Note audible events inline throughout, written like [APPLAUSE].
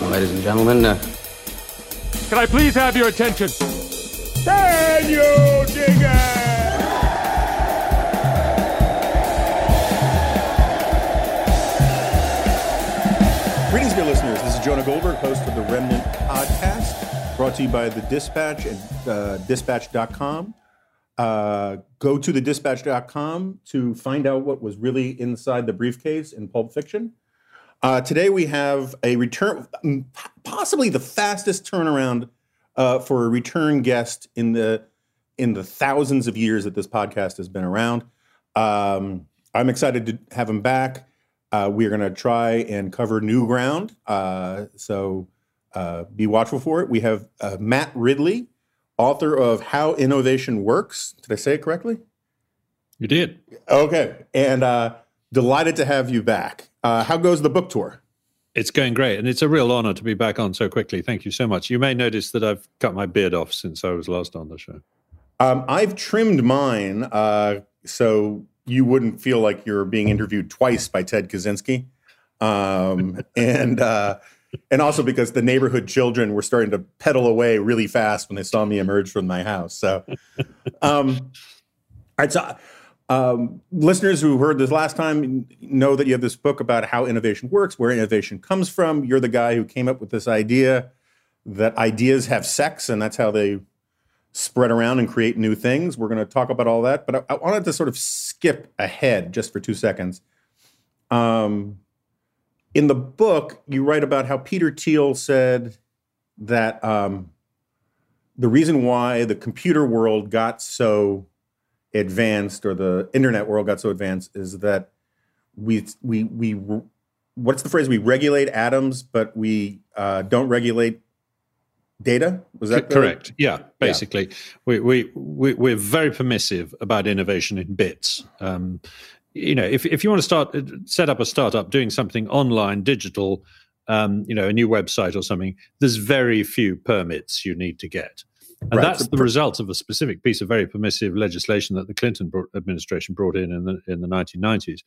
Ladies and gentlemen, uh, Can I please have your attention? Daniel Digger! Greetings, dear listeners. This is Jonah Goldberg, host of the Remnant Podcast, brought to you by The Dispatch and uh, dispatch.com. Uh, go to dispatch.com to find out what was really inside the briefcase in Pulp Fiction. Uh, today we have a return, possibly the fastest turnaround uh, for a return guest in the in the thousands of years that this podcast has been around. Um, I'm excited to have him back. Uh, we are going to try and cover new ground, uh, so be watchful for it. We have Matt Ridley, author of How Innovation Works. Did I say it correctly? You did. Okay, and uh, delighted to have you back. Uh, how goes the book tour? It's going great, and it's a real honor to be back on so quickly. Thank you so much. You may notice that I've cut my beard off since I was last on the show. Um, I've trimmed mine uh, so you wouldn't feel like you're being interviewed twice by Ted Kaczynski, um, [LAUGHS] and uh, and also because the neighborhood children were starting to pedal away really fast when they saw me emerge from my house. So, um, all right, so um, listeners who heard this last time know that you have this book about how innovation works, where innovation comes from. You're the guy who came up with this idea that ideas have sex, and that's how they spread around and create new things. We're going to talk about all that, but I, I wanted to sort of skip ahead just for two seconds. Um, in the book, you write about how Peter Thiel said that um, the reason why the computer world got so advanced or the internet world got so advanced is that we we we what's the phrase we regulate atoms but we uh, don't regulate data was that the- correct? Yeah, basically, We, we we we're very permissive about innovation in bits. Um, you know, if if you want to start set up a startup doing something online, digital, um, you know, a new website or something, there's very few permits you need to get. And Right. that's the result of a specific piece of very permissive legislation that the Clinton administration brought in in the in the 1990s,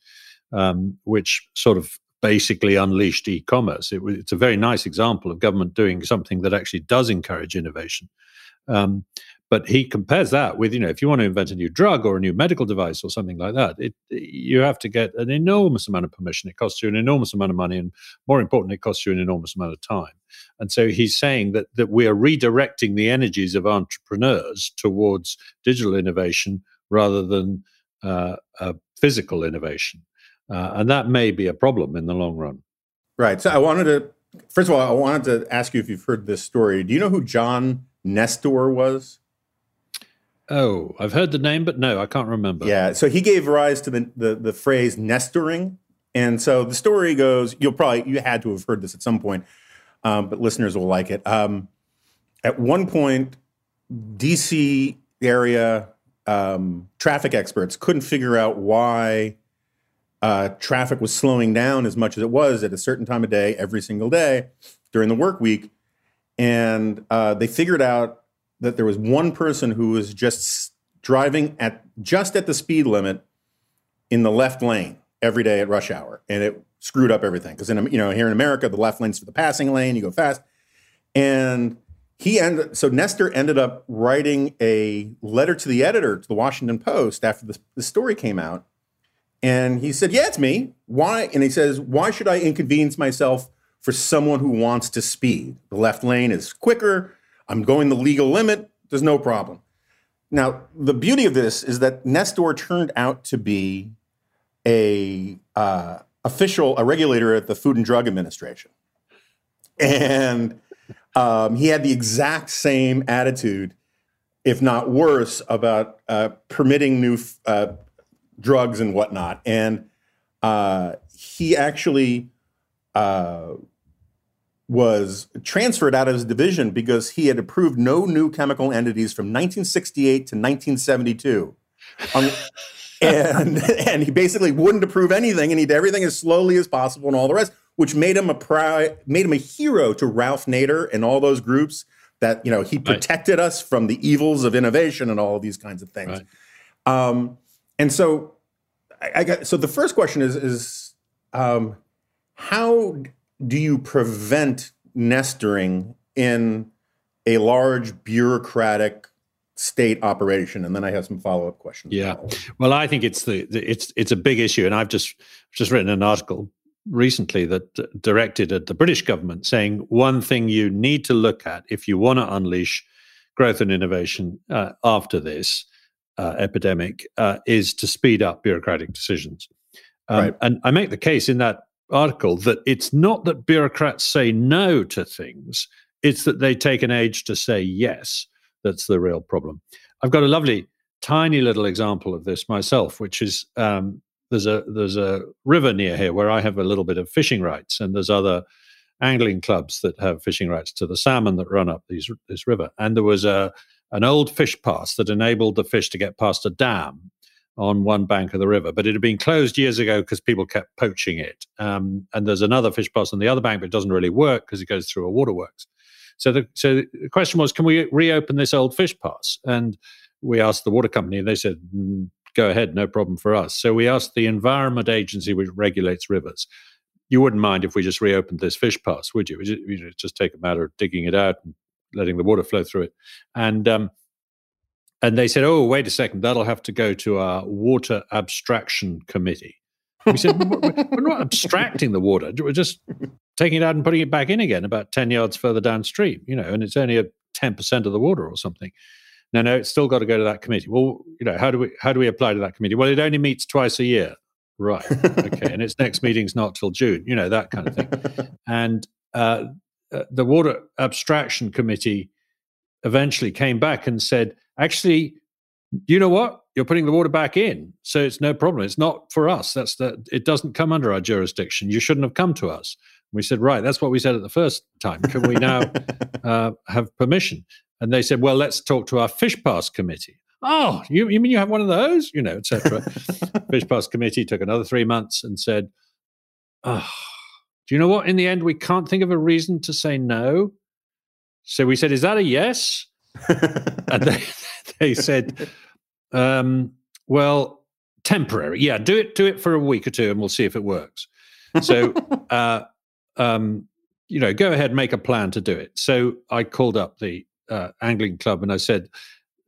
um, which sort of basically unleashed e-commerce. It was, it's a very nice example of government doing something that actually does encourage innovation. Um, but he compares that with, you know, if you want to invent a new drug or a new medical device or something like that, it you have to get an enormous amount of permission. It costs you an enormous amount of money, and more importantly, it costs you an enormous amount of time. And so he's saying that that we are redirecting the energies of entrepreneurs towards digital innovation rather than uh, uh, physical innovation, uh, and that may be a problem in the long run. right so i wanted to first of all i wanted to ask you if you've heard this story do you know who john nestor was Oh, I've heard the name, but no, I can't remember. Yeah, so he gave rise to the, the the phrase nestoring, and so the story goes. You'll probably you had to have heard this at some point, um, but listeners will like it. Um, at one point, DC area um, traffic experts couldn't figure out why uh, traffic was slowing down as much as it was at a certain time of day every single day during the work week, and uh, they figured out that there was one person who was just driving at just at the speed limit in the left lane every day at rush hour, and it screwed up everything. Because in you know here in America, the left lane's for the passing lane, you go fast, and he ended. So Nestor ended up writing a letter to the editor to the Washington Post after the, the story came out, and he said, "Yeah, it's me. Why?" And he says, "Why should I inconvenience myself for someone who wants to speed? The left lane is quicker." I'm going the legal limit. There's no problem. Now, the beauty of this is that Nestor turned out to be a uh, official, a regulator at the Food and Drug Administration, and um, he had the exact same attitude, if not worse, about uh, permitting new uh, drugs and whatnot. And uh, he actually uh, was transferred out of his division because he had approved no new chemical entities from 1968 to 1972. Um, [LAUGHS] and and he basically wouldn't approve anything, and he did everything as slowly as possible, and all the rest, which made him a pri- made him a hero to Ralph Nader and all those groups that you know he protected right. us from the evils of innovation and all of these kinds of things. Right. Um, and so, I, I, got so the first question is is um, how do you prevent nestering in a large bureaucratic state operation? And then i have some follow-up questions. Yeah. Well i think it's the, the, it's it's a big issue. And i've just just written an article recently that d- directed at the british government saying one thing you need to look at if you want to unleash growth and innovation uh, after this uh, epidemic uh, is to speed up bureaucratic decisions. Um, right. and i make the case in that article that it's not that bureaucrats say no to things it's that they take an age to say yes that's the real problem. I've got a lovely, tiny little example of this myself, which is um, there's a there's a river near here where I have a little bit of fishing rights, and there's other angling clubs that have fishing rights to the salmon that run up these this river. And there was a an old fish pass that enabled the fish to get past a dam on one bank of the river, but it had been closed years ago because people kept poaching it. Um, and there's another fish pass on the other bank, but it doesn't really work because it goes through a waterworks. So the so the question was, can we reopen this old fish pass? And we asked the water company, and they said, mm, go ahead, no problem for us. So we asked the Environment Agency, which regulates rivers. You wouldn't mind if we just reopened this fish pass, would you? It'd just take a matter of digging it out and letting the water flow through it. And um, and they said, "Oh, wait a second, that'll have to go to our water abstraction committee." We said, "We're not abstracting the water; we're just taking it out and putting it back in again about 10 yards further downstream, you know, and it's only a 10% of the water or something. No, no, it's still got to go to that committee. Well, you know, how do we how do we apply to that committee? Well, it only meets twice a year. Right. Okay. and its next meeting's not till June, you know, that kind of thing. and uh, uh, the water abstraction committee eventually came back and said, actually, you know what? You're putting the water back in, so it's no problem. It's not for us. That's the. It doesn't come under our jurisdiction. You shouldn't have come to us. We said, right, that's what we said at the first time. Can we now [LAUGHS] uh, have permission? And they said, well, let's talk to our fish pass committee. Oh, you, you mean you have one of those? You know, etc. [LAUGHS] fish pass committee took another three months and said, oh, do you know what? In the end, we can't think of a reason to say no. So we said, is that a yes? [LAUGHS] and they, [LAUGHS] they said, um, well, temporary. Yeah, do it, do it for a week or two and we'll see if it works. So [LAUGHS] uh, um, you know, go ahead, make a plan to do it. So I called up the uh, angling club and I said,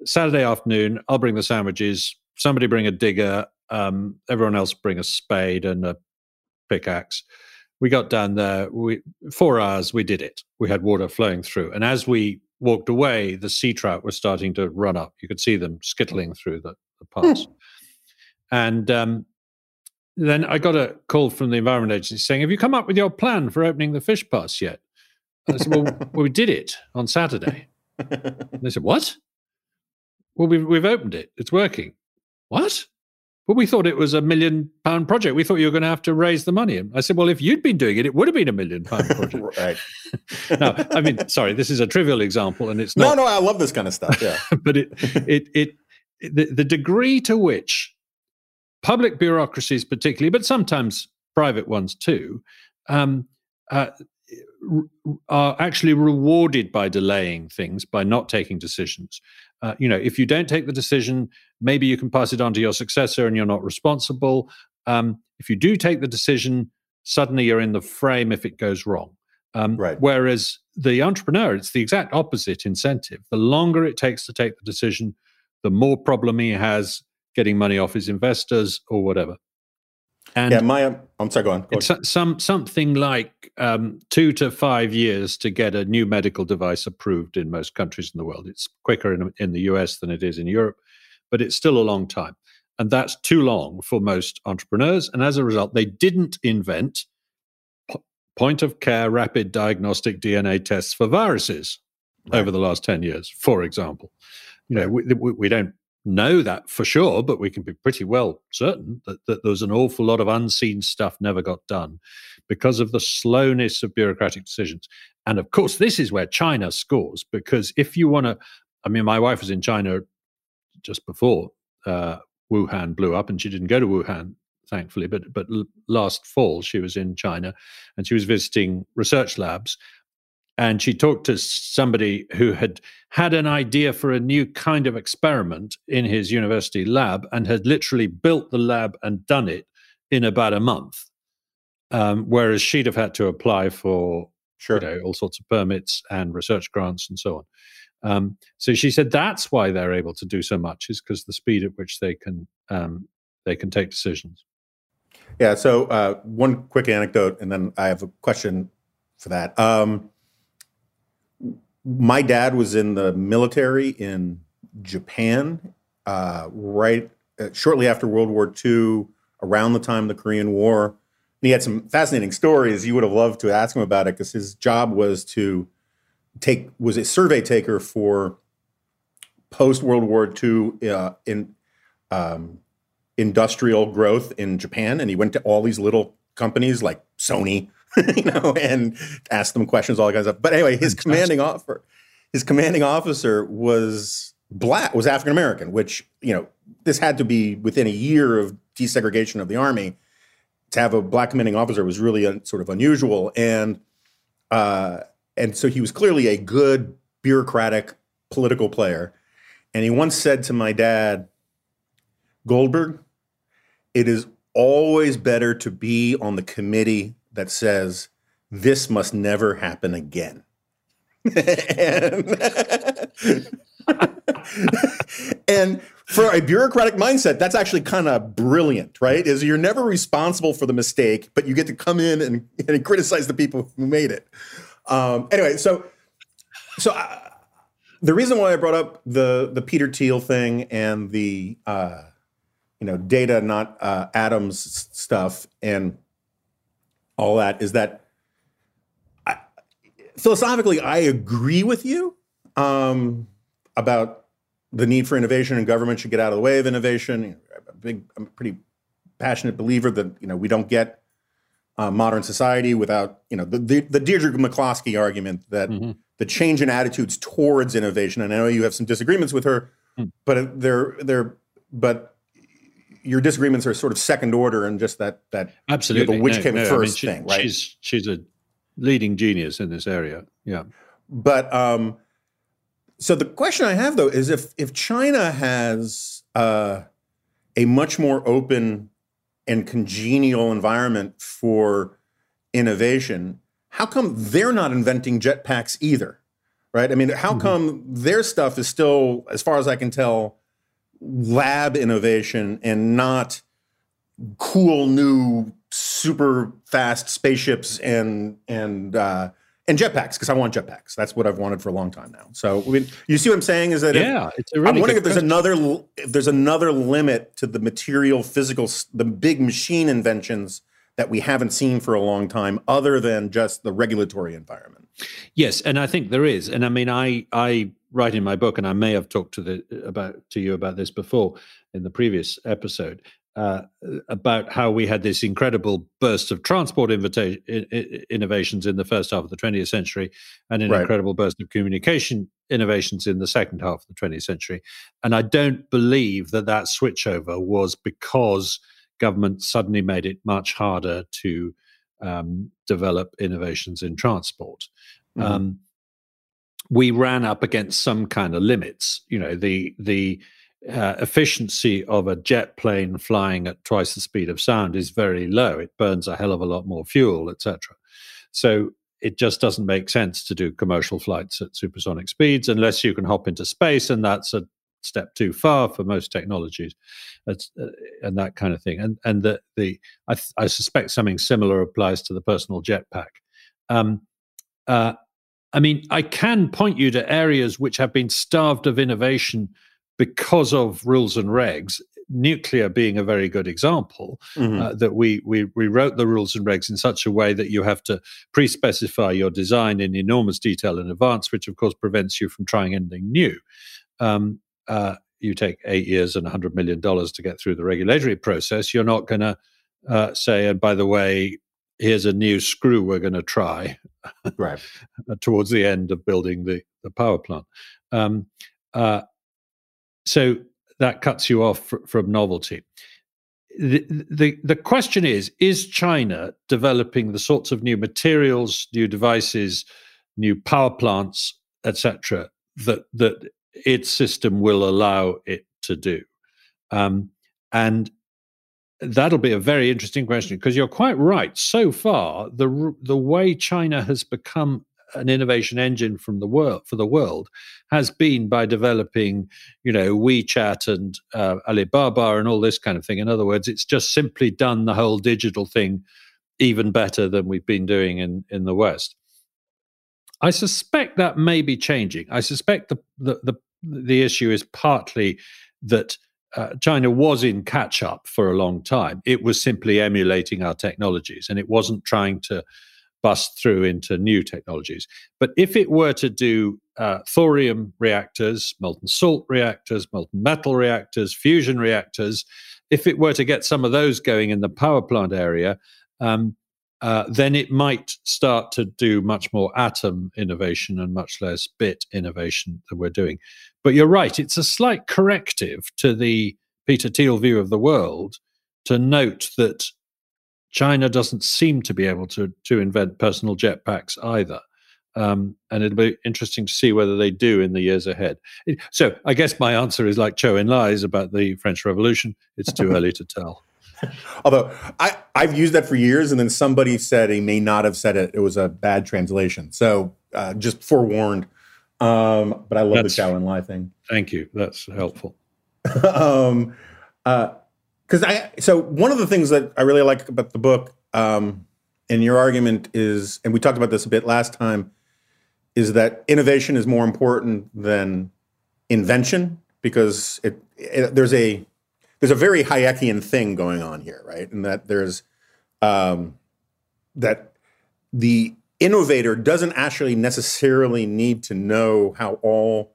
Saturday afternoon, I'll bring the sandwiches. Somebody bring a digger. Um, everyone else bring a spade and a pickaxe. We got down there. We four hours. We did it. We had water flowing through, and as we walked away, the sea trout were starting to run up. You could see them skittling through the, the pass. and um, then I got a call from the Environment Agency saying, Have you come up with your plan for opening the fish pass yet? And I said, well, well, [LAUGHS] we did it on Saturday. And they said, What? Well, we've, we've opened it. It's working. What? Well, we thought it was a million pound project. We thought you were going to have to raise the money. I said, well, if you'd been doing it, it would have been a million pound [LAUGHS] project. right. [LAUGHS] no, I mean, sorry, this is a trivial example, and it's not. No, no, I love this kind of stuff. Yeah, [LAUGHS] but it, it, it, the, the degree to which public bureaucracies, particularly, but sometimes private ones too, um, uh, are actually rewarded by delaying things, by not taking decisions. Uh, you know, if you don't take the decision, maybe you can pass it on to your successor and you're not responsible. Um, if you do take the decision, suddenly you're in the frame if it goes wrong. Um, right. Whereas the entrepreneur, it's the exact opposite incentive. The longer it takes to take the decision, the more problem he has getting money off his investors or whatever. And yeah, my I'm sorry, go on. Go it's on. some something like um, two to five years to get a new medical device approved in most countries in the world. It's quicker in, in the US than it is in Europe, but it's still a long time, and that's too long for most entrepreneurs. And as a result, they didn't invent point of care rapid diagnostic DNA tests for viruses right. over the last 10 years, for example. You know, we, we, don't know that for sure, but we can be pretty well certain that, that there's an awful lot of unseen stuff never got done because of the slowness of bureaucratic decisions. And of course, this is where China scores because if you want to, I mean, my wife was in China just before uh, Wuhan blew up, and she didn't go to Wuhan, thankfully. But but last fall she was in China, and she was visiting research labs, and she talked to somebody who had had an idea for a new kind of experiment in his university lab, and had literally built the lab and done it in about a month. Um, whereas she'd have had to apply for sure. you know, all sorts of permits and research grants and so on. Um, so she said that's why they're able to do so much is because the speed at which they can um, they can take decisions. Yeah. So uh, one quick anecdote, and then I have a question for that. Um, my dad was in the military in Japan, uh, right uh, shortly after World War II, around the time of the Korean War. And he had some fascinating stories. You would have loved to ask him about it because his job was to take was a survey taker for post World War II uh, in um, industrial growth in Japan, and he went to all these little companies like Sony, [LAUGHS] you know, and asked them questions, all that kind of stuff. But anyway, his commanding officer, his commanding officer was black, was African American, which you know this had to be within a year of desegregation of the army. To have a black commanding officer was really un, sort of unusual, and uh, and so he was clearly a good bureaucratic political player. And he once said to my dad, Goldberg, it is always better to be on the committee that says this must never happen again. [LAUGHS] and, [LAUGHS] and for a bureaucratic mindset, that's actually kind of brilliant, right? Is you're never responsible for the mistake, but you get to come in and, and criticize the people who made it. Um, anyway, so so I, uh, the reason why I brought up the the Peter Thiel thing and the uh, you know data not uh, atoms stuff and all that is that I, philosophically I agree with you um, about the need for innovation and government should get out of the way of innovation. I'm big, I'm a pretty passionate believer that you know we don't get uh, modern society without you know the, the, the Deirdre McCloskey argument that mm-hmm. the change in attitudes towards innovation. And I know you have some disagreements with her, mm. but they're they're but your disagreements are sort of second order and just that that absolutely you know, which no, came no, first I mean, she, thing, right? She's she's a leading genius in this area. Yeah, but um, so the question I have though is if if China has uh, a much more open and congenial environment for innovation, how come they're not inventing jetpacks either? Right? I mean, how mm-hmm. come their stuff is still, as far as I can tell, lab innovation and not cool new super fast spaceships and and uh, and jetpacks because I want jetpacks. That's what I've wanted for a long time now. So I mean, you see what I'm saying? Is that yeah? If, it's a really I'm wondering if there's question. another if there's another limit to the material, physical, the big machine inventions that we haven't seen for a long time, other than just the regulatory environment. Yes, and I think there is. And I mean, I I write in my book, and I may have talked to the about to you about this before in the previous episode uh, about how we had this incredible burst of transport invita- innovations in the first half of the 20th century and an right. incredible burst of communication innovations in the second half of the 20th century. And I don't believe that that switchover was because government suddenly made it much harder to um, develop innovations in transport. Mm-hmm. Um, we ran up against some kind of limits. You know, the the uh, efficiency of a jet plane flying at twice the speed of sound is very low. It burns a hell of a lot more fuel, etc. So it just doesn't make sense to do commercial flights at supersonic speeds unless you can hop into space, and that's a step too far for most technologies, uh, and that kind of thing. And and the the I, I suspect something similar applies to the personal jetpack. Um, uh, I mean, I can point you to areas which have been starved of innovation because of rules and regs, nuclear being a very good example. Mm-hmm. Uh, that we, we we wrote the rules and regs in such a way that you have to pre-specify your design in enormous detail in advance, which of course prevents you from trying anything new. Um, uh, you take eight years and $100 million to get through the regulatory process, you're not going to uh, say, and by the way, here's a new screw we're going to try right. [LAUGHS] towards the end of building the, the power plant. Um, uh, so that cuts you off fr- from novelty. The, the, the question is is China developing the sorts of new materials, new devices, new power plants, etc., that that its system will allow it to do? Um, and that'll be a very interesting question because you're quite right. So far, the the way China has become an innovation engine from the world for the world has been by developing, you know, WeChat and uh, Alibaba and all this kind of thing. In other words, it's just simply done the whole digital thing even better than we've been doing in in the West. I suspect that may be changing. I suspect the the the, the issue is partly that uh, China was in catch up for a long time. It was simply emulating our technologies and it wasn't trying to bust through into new technologies. But if it were to do uh, thorium reactors, molten salt reactors, molten metal reactors, fusion reactors, if it were to get some of those going in the power plant area, um, uh, then it might start to do much more atom innovation and much less bit innovation than we're doing. But you're right, it's a slight corrective to the Peter Thiel view of the world to note that China doesn't seem to be able to, to invent personal jetpacks either. Um, and it'll be interesting to see whether they do in the years ahead. So I guess my answer is like Zhou Enlai's about the French Revolution. It's too early to tell. [LAUGHS] Although I, I've used that for years, and then somebody said he may not have said it. It was a bad translation. So uh, just forewarned. Um, but I love That's, the Zhou Enlai thing. Thank you. That's helpful. [LAUGHS] um, uh, because I so one of the things that I really like about the book, um, and your argument is, and we talked about this a bit last time, is that innovation is more important than invention because it, it there's a there's a very Hayekian thing going on here, right? And that there's um, that the innovator doesn't actually necessarily need to know how all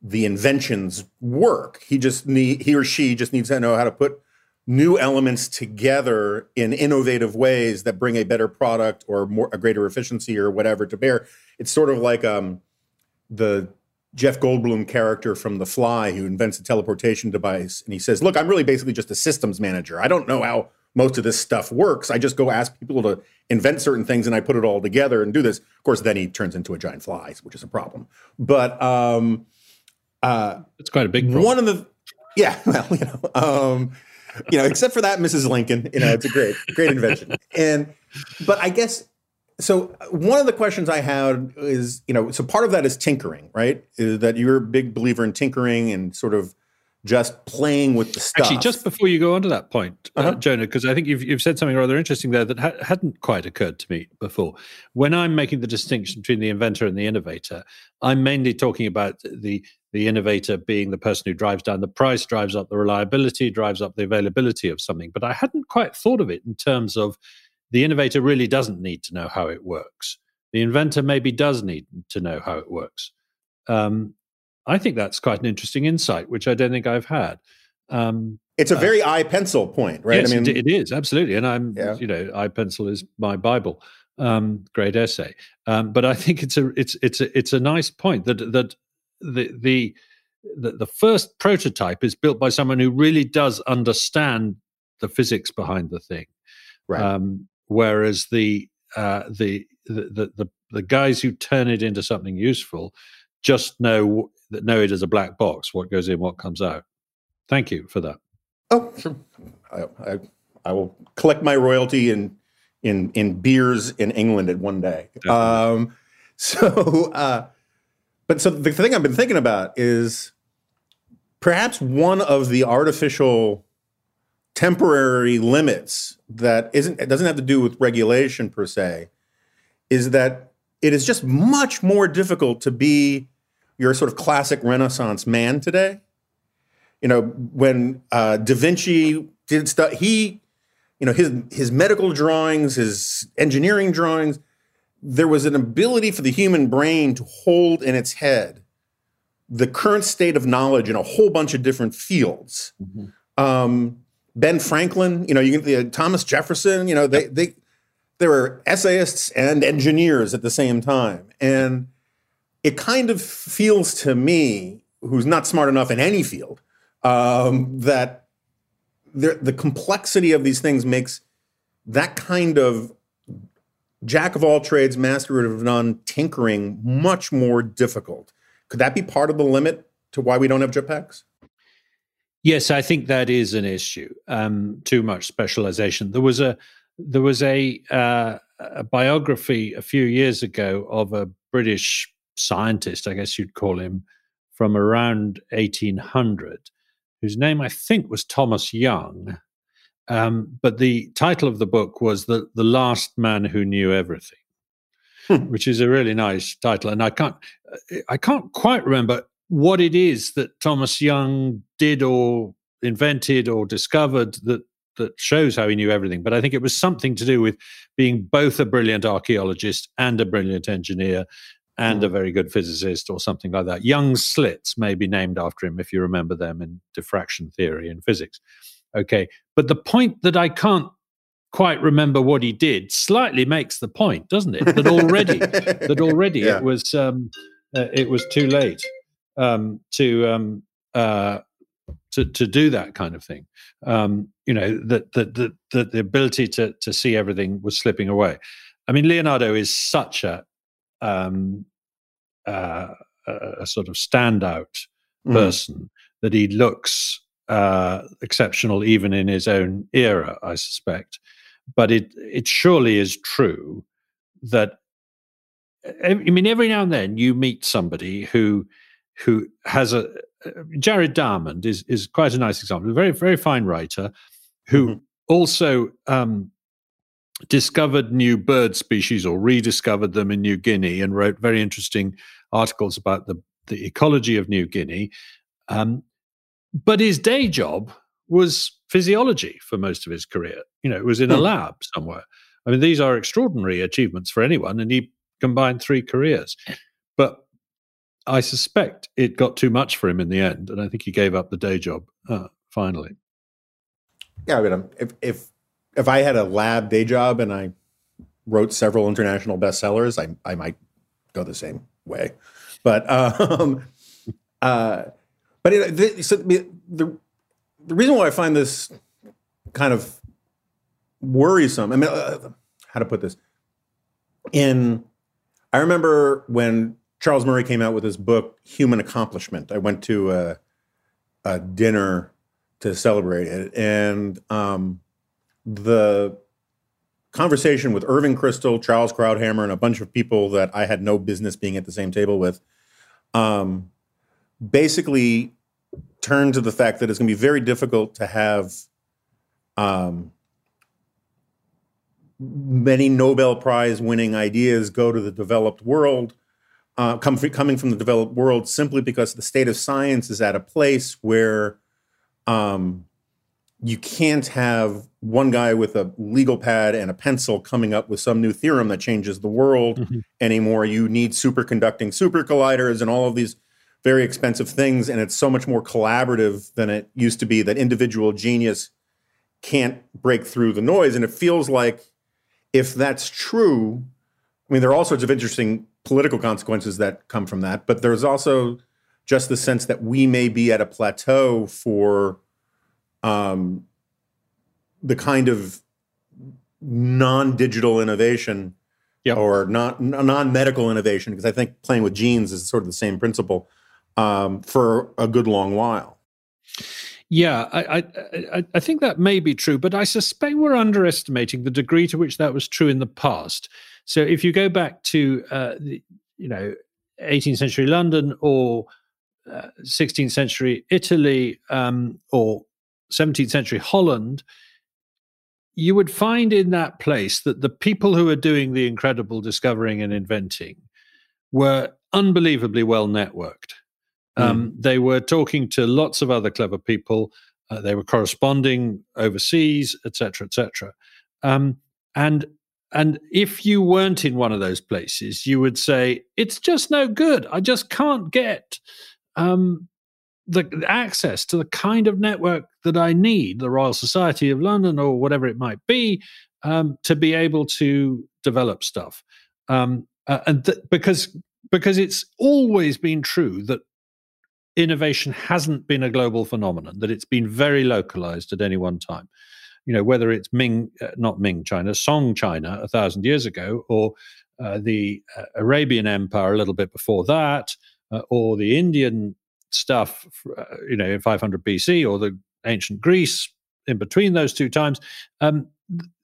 the inventions work. He just need he or she just needs to know how to put new elements together in innovative ways that bring a better product or more a greater efficiency or whatever to bear. It's sort of like um, the Jeff Goldblum character from The Fly who invents a teleportation device. And he says, Look, I'm really basically just a systems manager. I don't know how most of this stuff works. I just go ask people to invent certain things and I put it all together and do this. Of course, then he turns into a giant fly, which is a problem. But um, uh, it's quite a big problem. One of the, yeah, [LAUGHS] well, you know, um, you know, except for that, Mrs. Lincoln, you know, it's a great, great invention. And, but I guess so one of the questions I had is, you know, so part of that is tinkering, right? Is that you're a big believer in tinkering and sort of just playing with the stuff. Actually, just before you go on to that point, uh, uh-huh. uh, Jonah, because I think you've, you've said something rather interesting there that ha- hadn't quite occurred to me before. When I'm making the distinction between the inventor and the innovator, I'm mainly talking about the the innovator being the person who drives down the price, drives up the reliability, drives up the availability of something. But I hadn't quite thought of it in terms of the innovator really doesn't need to know how it works. The inventor maybe does need to know how it works. Um, I think that's quite an interesting insight, which I don't think I've had. Um, it's a uh, very uh, I, Pencil point, right? Yes, I mean, it is absolutely, and I'm, yeah. you know, I, Pencil is my bible. Um, great essay, um, but I think it's a it's it's a it's a nice point that that the the the, the first prototype is built by someone who really does understand the physics behind the thing. Right. Um, whereas the, uh, the, the the the guys who turn it into something useful just know that know it as a black box, what goes in, what comes out. Thank you for that. Oh, sure. I, I, I will collect my royalty in in in beers in England at one day. Um, [LAUGHS] so, uh, but so the thing I've been thinking about is perhaps one of the artificial temporary limits that isn't it doesn't have to do with regulation per se is that it is just much more difficult to be your sort of classic renaissance man today. You know, when uh, Da Vinci did stuff, he, you know, his his medical drawings, his engineering drawings, there was an ability for the human brain to hold in its head the current state of knowledge in a whole bunch of different fields. Mm-hmm. Um, ben Franklin, you know, you can, uh, Thomas Jefferson, you know, they they they were essayists and engineers at the same time, and it kind of feels to me, who's not smart enough in any field, um, that the, the complexity of these things makes that kind of jack of all trades, master of none tinkering much more difficult. Could that be part of the limit to why we don't have jetpacks? Yes, I think that is an issue. Um, too much specialization. There was a there was a, uh, a biography a few years ago of a British scientist, I guess you'd call him, from around 1800, whose name I think was Thomas Young. Um, but the title of the book was the the last man who knew everything, hmm. which is a really nice title. And I can't I can't quite remember what it is that Thomas Young did or invented or discovered that that shows how he knew everything. But I think it was something to do with being both a brilliant archaeologist and a brilliant engineer and a hmm. very good physicist or something like that. Young's slits may be named after him if you remember them in diffraction theory and physics. Okay. But the point that I can't quite remember what he did slightly makes the point, doesn't it? That already, [LAUGHS] that already yeah. it was um, uh, it was too late um, to um, uh, to to do that kind of thing. Um, you know that that that the, the ability to to see everything was slipping away. I mean, Leonardo is such a um, uh, a sort of standout mm. person that he looks uh, exceptional even in his own era, I suspect. But it it surely is true that I mean, every now and then you meet somebody who who has a Jared Diamond is is quite a nice example. A very very fine writer who mm-hmm. also um, discovered new bird species or rediscovered them in New Guinea and wrote very interesting articles about the the ecology of New Guinea. Um, but his day job was physiology for most of his career. You know, it was in a hmm. lab somewhere. I mean, these are extraordinary achievements for anyone, and he combined three careers. But I suspect it got too much for him in the end, and I think he gave up the day job uh, finally. Yeah, I mean, um, if if if I had a lab day job and I wrote several international bestsellers, I I might go the same way. But [LAUGHS] um, uh, but it, the, so the, the reason why I find this kind of worrisome. I mean, uh, how to put this in I remember when Charles Murray came out with his book Human Accomplishment. I went to a, a dinner to celebrate it, and um, the conversation with Irving Kristol, Charles Krauthammer, and a bunch of people that I had no business being at the same table with, um, basically turned to the fact that it's going to be very difficult to have um, many Nobel Prize winning ideas go to the developed world, uh, come coming from the developed world, simply because the state of science is at a place where um, you can't have one guy with a legal pad and a pencil coming up with some new theorem that changes the world mm-hmm. anymore. You need superconducting super colliders and all of these very expensive things, and it's so much more collaborative than it used to be. That individual genius can't break through the noise, and it feels like if that's true, I mean, there are all sorts of interesting political consequences that come from that, but there's also just the sense that we may be at a plateau for um, the kind of non-digital innovation yep. or not non-medical innovation, because I think playing with genes is sort of the same principle um, for a good long while. Yeah, I, I, I think that may be true, but I suspect we're underestimating the degree to which that was true in the past. So if you go back to uh, the, you know 18th century London or uh, 16th century Italy um, or 17th century Holland, you would find in that place that the people who are doing the incredible discovering and inventing were unbelievably well networked Um, mm. They were talking to lots of other clever people. Uh, they were corresponding overseas, etc., etc. Um, and and if you weren't in one of those places, you would say it's just no good. I just can't get um, the access to the kind of network that I need, the Royal Society of London or whatever it might be, um, to be able to develop stuff. Um, uh, and th- because because it's always been true that innovation hasn't been a global phenomenon; that it's been very localized at any one time. You know, whether it's Ming, uh, not Ming China, Song China a thousand years ago, or uh, the uh, Arabian Empire a little bit before that, uh, or the Indian stuff, uh, you know, in 500 BC, or the ancient Greece in between those two times. Um,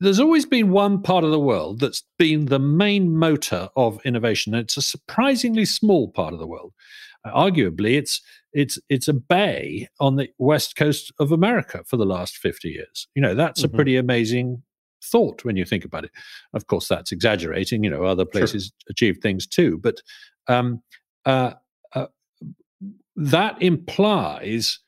there's always been one part of the world that's been the main motor of innovation, and it's a surprisingly small part of the world. Arguably, it's it's it's a bay on the west coast of America for the last 50 years. You know, that's mm-hmm. a pretty amazing thought when you think about it. Of course, that's exaggerating. You know, other places sure. achieved things too, but um, uh, uh, that implies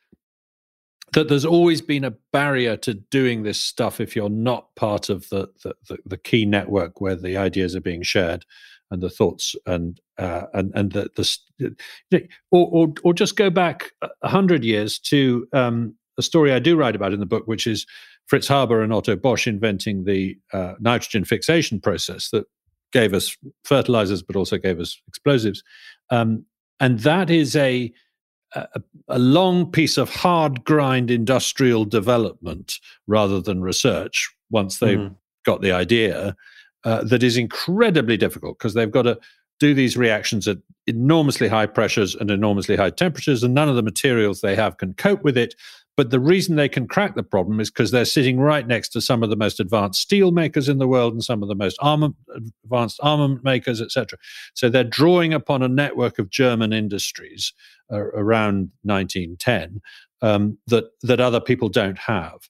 that there's always been a barrier to doing this stuff if you're not part of the the, the, the key network where the ideas are being shared and the thoughts and uh, and and the, the or, or or just go back hundred years to um, a story I do write about in the book, which is Fritz Haber and Otto Bosch inventing the uh, nitrogen fixation process that gave us fertilizers, but also gave us explosives, um, and that is a a, a, long piece of hard grind industrial development rather than research once they've mm-hmm. got the idea uh, that is incredibly difficult because they've got to do these reactions at enormously high pressures and enormously high temperatures and none of the materials they have can cope with it but the reason they can crack the problem is because they're sitting right next to some of the most advanced steel makers in the world and some of the most advanced armament makers, etc. So they're drawing upon a network of German industries uh, around 1910 um, that that other people don't have.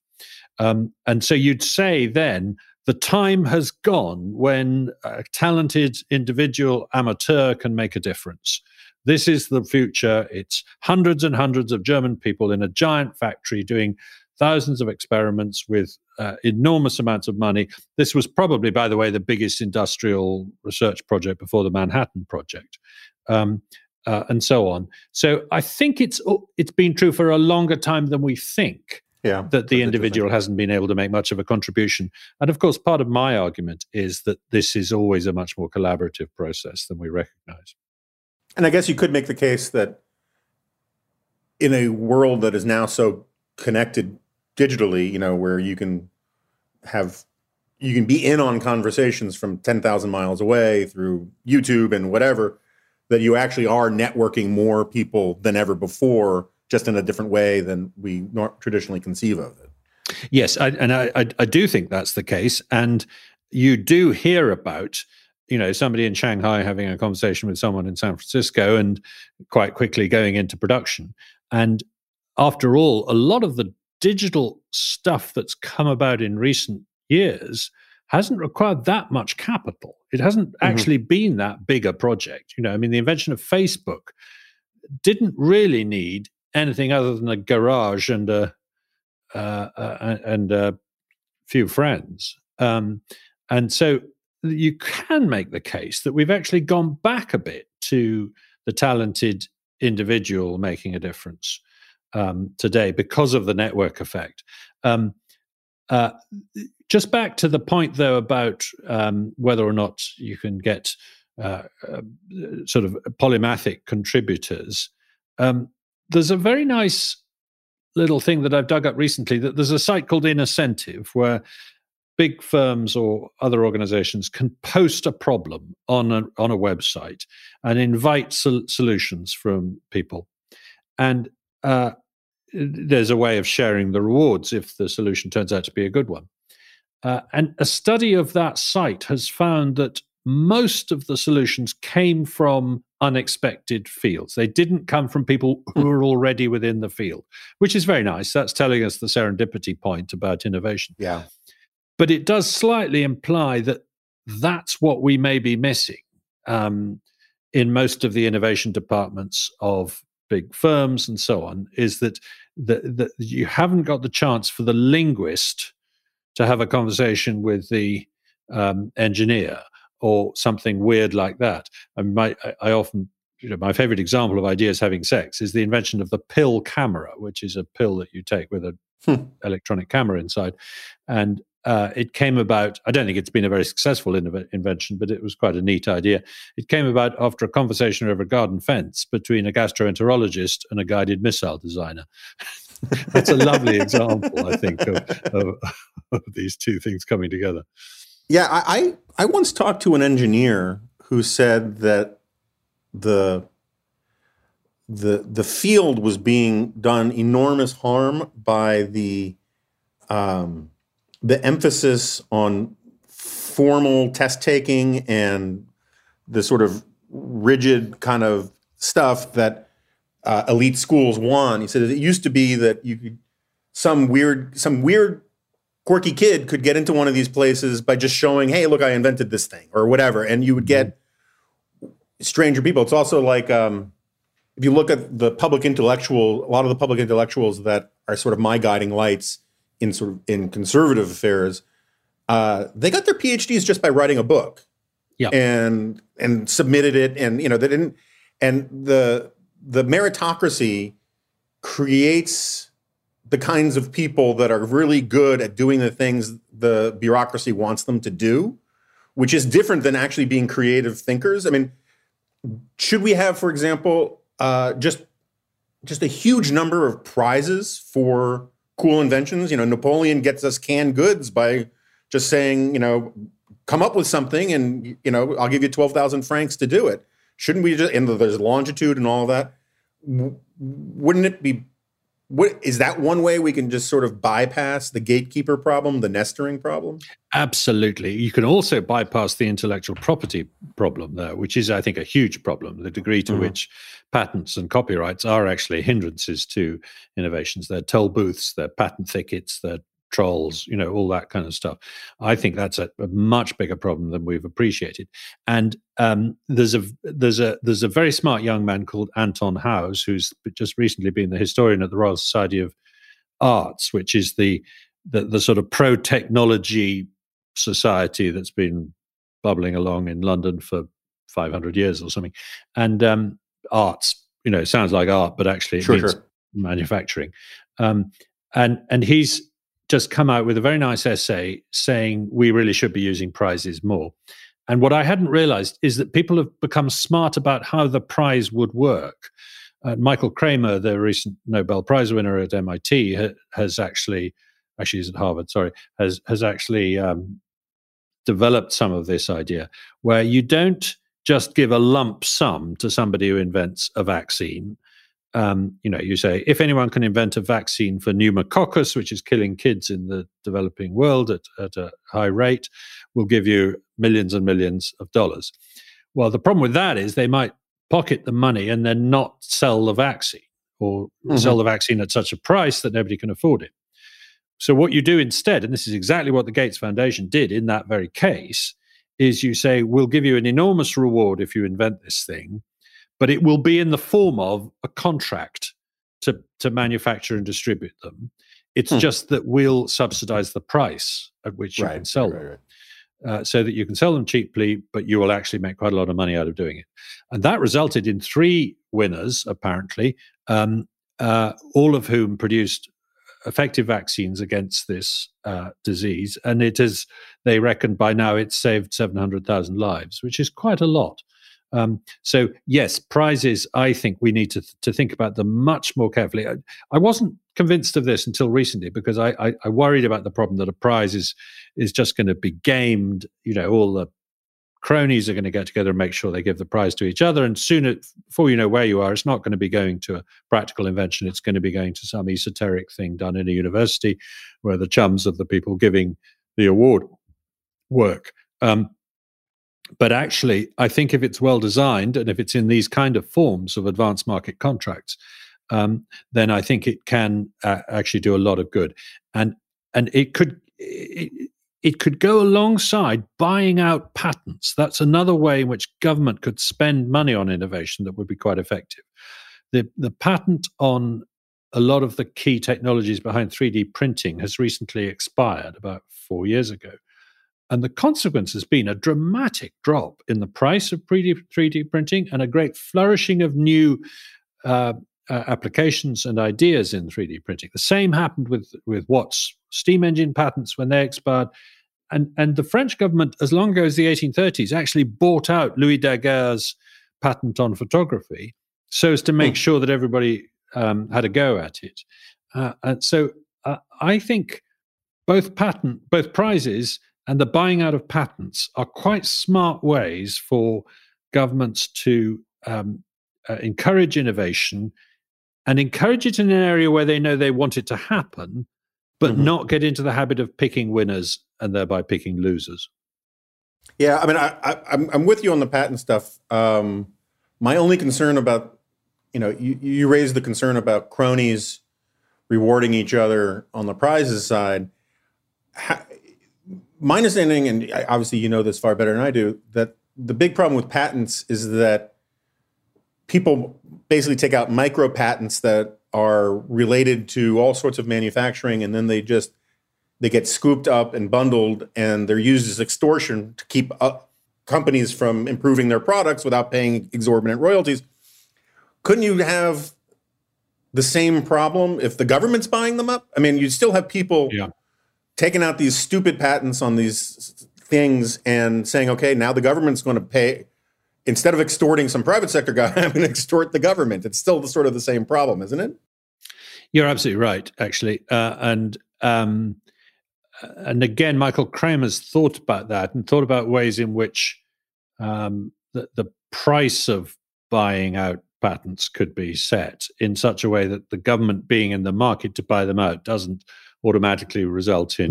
Um, and so you'd say then the time has gone when a talented individual amateur can make a difference. This is the future. It's hundreds and hundreds of German people in a giant factory doing thousands of experiments with uh, enormous amounts of money. This was probably, by the way, the biggest industrial research project before the Manhattan Project. Um, uh, and so on. So I think it's it's been true for a longer time than we think. Yeah, that the individual hasn't been able to make much of a contribution. And of course, part of my argument is that this is always a much more collaborative process than we recognize. And I guess you could make the case that in a world that is now so connected digitally, you know, where you can have you can be in on conversations from 10,000 miles away through YouTube and whatever that you actually are networking more people than ever before just in a different way than we traditionally conceive of it. Yes, I, and I, I, I do think that's the case and you do hear about you know somebody in Shanghai having a conversation with someone in San Francisco and quite quickly going into production. And after all, a lot of the digital stuff that's come about in recent years hasn't required that much capital. It hasn't mm-hmm. actually been that big a project. You know, I mean, the invention of Facebook didn't really need anything other than a garage and a uh, uh, and a few friends. Um, and so you can make the case that we've actually gone back a bit to the talented individual making a difference um, today because of the network effect. Um, uh, just back to the point, though, about um, whether or not you can get uh, uh, sort of polymathic contributors. Um, there's a very nice little thing that I've dug up recently that there's a site called Innocentive where big firms or other organizations can post a problem on a, on a website and invite sol- solutions from people. And uh, there's a way of sharing the rewards if the solution turns out to be a good one. Uh, and a study of that site has found that most of the solutions came from unexpected fields. They didn't come from people who were already within the field, which is very nice. That's telling us the serendipity point about innovation. Yeah. But it does slightly imply that that's what we may be missing um, in most of the innovation departments of big firms and so on is that, that, you haven't got the chance for the linguist to have a conversation with the um, engineer or something weird like that. And my, I, I often you know, my favorite example of ideas having sex is the invention of the pill camera, which is a pill that you take with an hmm. electronic camera inside. And uh, it came about, I don't think it's been a very successful in- invention, but it was quite a neat idea. It came about after a conversation over a garden fence between a gastroenterologist and a guided missile designer. [LAUGHS] That's a lovely example, I think, of, of, of, these two things coming together. Yeah, I, I, I once talked to an engineer who said that the the the field was being done enormous harm by the um, the emphasis on formal test taking and the sort of rigid kind of stuff that uh, elite schools want. He said it used to be that you could some weird some weird quirky kid could get into one of these places by just showing, "Hey, look, I invented this thing" or whatever, and you would get stranger people. It's also like um, if you look at the public intellectual, a lot of the public intellectuals that are sort of my guiding lights in sort of in conservative affairs, uh, they got their PhDs just by writing a book, yeah, and and submitted it, and you know they didn't, and the the meritocracy creates the kinds of people that are really good at doing the things the bureaucracy wants them to do, which is different than actually being creative thinkers. I mean should we have, for example, uh, just just a huge number of prizes for cool inventions? You know, Napoleon gets us canned goods by just saying, you know, come up with something, and you know, I'll give you twelve thousand francs to do it. Shouldn't we just? And there's longitude and all that. Wouldn't it be what is that one way we can just sort of bypass the gatekeeper problem, the nestering problem? Absolutely. You can also bypass the intellectual property problem there, which is, I think, a huge problem. The degree to mm-hmm. which patents and copyrights are actually hindrances to innovations. They're toll booths, they're patent thickets, they're trolls, you know, all that kind of stuff. I think that's a, a much bigger problem than we've appreciated. And um, there's a there's a there's a very smart young man called Anton Howes who's just recently been the historian at the Royal Society of Arts, which is the the, the sort of pro technology society that's been bubbling along in London for 500 years or something. And um, arts, you know, sounds like art, but actually it sure, means sure. manufacturing. Um, and and he's just come out with a very nice essay saying we really should be using prizes more. And what I hadn't realized is that people have become smart about how the prize would work. Uh, Michael Kremer, the recent Nobel Prize winner at MIT, ha- has actually, actually he's at Harvard, sorry, has has actually um, developed some of this idea where you don't just give a lump sum to somebody who invents a vaccine um, you know, you say if anyone can invent a vaccine for pneumococcus, which is killing kids in the developing world at, at a high rate, we'll give you millions and millions of dollars. Well, the problem with that is they might pocket the money and then not sell the vaccine or mm-hmm. sell the vaccine at such a price that nobody can afford it. So, what you do instead, and this is exactly what the Gates Foundation did in that very case, is you say, We'll give you an enormous reward if you invent this thing but it will be in the form of a contract to, to manufacture and distribute them. It's hmm. just that we'll subsidize the price at which you right, can sell right, them. Right, uh, so that you can sell them cheaply, but you will actually make quite a lot of money out of doing it. And that resulted in three winners, apparently, um, uh, all of whom produced effective vaccines against this uh, disease. And it is, they reckon by now it's saved 700,000 lives, which is quite a lot. Um, so yes, prizes. I think we need to to think about them much more carefully. I, I wasn't convinced of this until recently because I, I, I worried about the problem that a prize is is just going to be gamed. You know, all the cronies are going to get together and make sure they give the prize to each other. And soon, before you know where you are, it's not going to be going to a practical invention. It's going to be going to some esoteric thing done in a university where the chums of the people giving the award work. Um, but actually, I think if it's well designed and if it's in these kind of forms of advanced market contracts, um, then I think it can uh, actually do a lot of good. And and it could it, it could go alongside buying out patents. That's another way in which government could spend money on innovation that would be quite effective. the the patent on a lot of the key technologies behind 3D printing has recently expired about four years ago. And the consequence has been a dramatic drop in the price of 3D, 3D printing and a great flourishing of new uh, uh, applications and ideas in 3D printing. The same happened with, with Watt's steam engine patents when they expired. And, and the French government, as long ago as the 1830s, actually bought out Louis Daguerre's patent on photography so as to make hmm. sure that everybody um, had a go at it. Uh, and so uh, I think both patent, both prizes and the buying out of patents are quite smart ways for governments to um, uh, encourage innovation and encourage it in an area where they know they want it to happen, but mm-hmm. not get into the habit of picking winners and thereby picking losers. Yeah, I mean, I, I, I'm I'm with you on the patent stuff. Um, my only concern about, you know, you, you raised the concern about cronies rewarding each other on the prizes side. My understanding, and obviously you know this far better than I do, that the big problem with patents is that people basically take out micro patents that are related to all sorts of manufacturing, and then they just they get scooped up and bundled, and they're used as extortion to keep companies from improving their products without paying exorbitant royalties. Couldn't you have the same problem if the government's buying them up? I mean, you'd still have people yeah. Taking out these stupid patents on these things and saying, okay, now the government's going to pay. Instead of extorting some private sector guy, [LAUGHS] I'm going to extort the government. It's still the, sort of the same problem, isn't it? You're absolutely right, actually. Uh, and um, and again, Michael Kremer's thought about that and thought about ways in which um, the, the price of buying out patents could be set in such a way that the government being in the market to buy them out doesn't automatically result in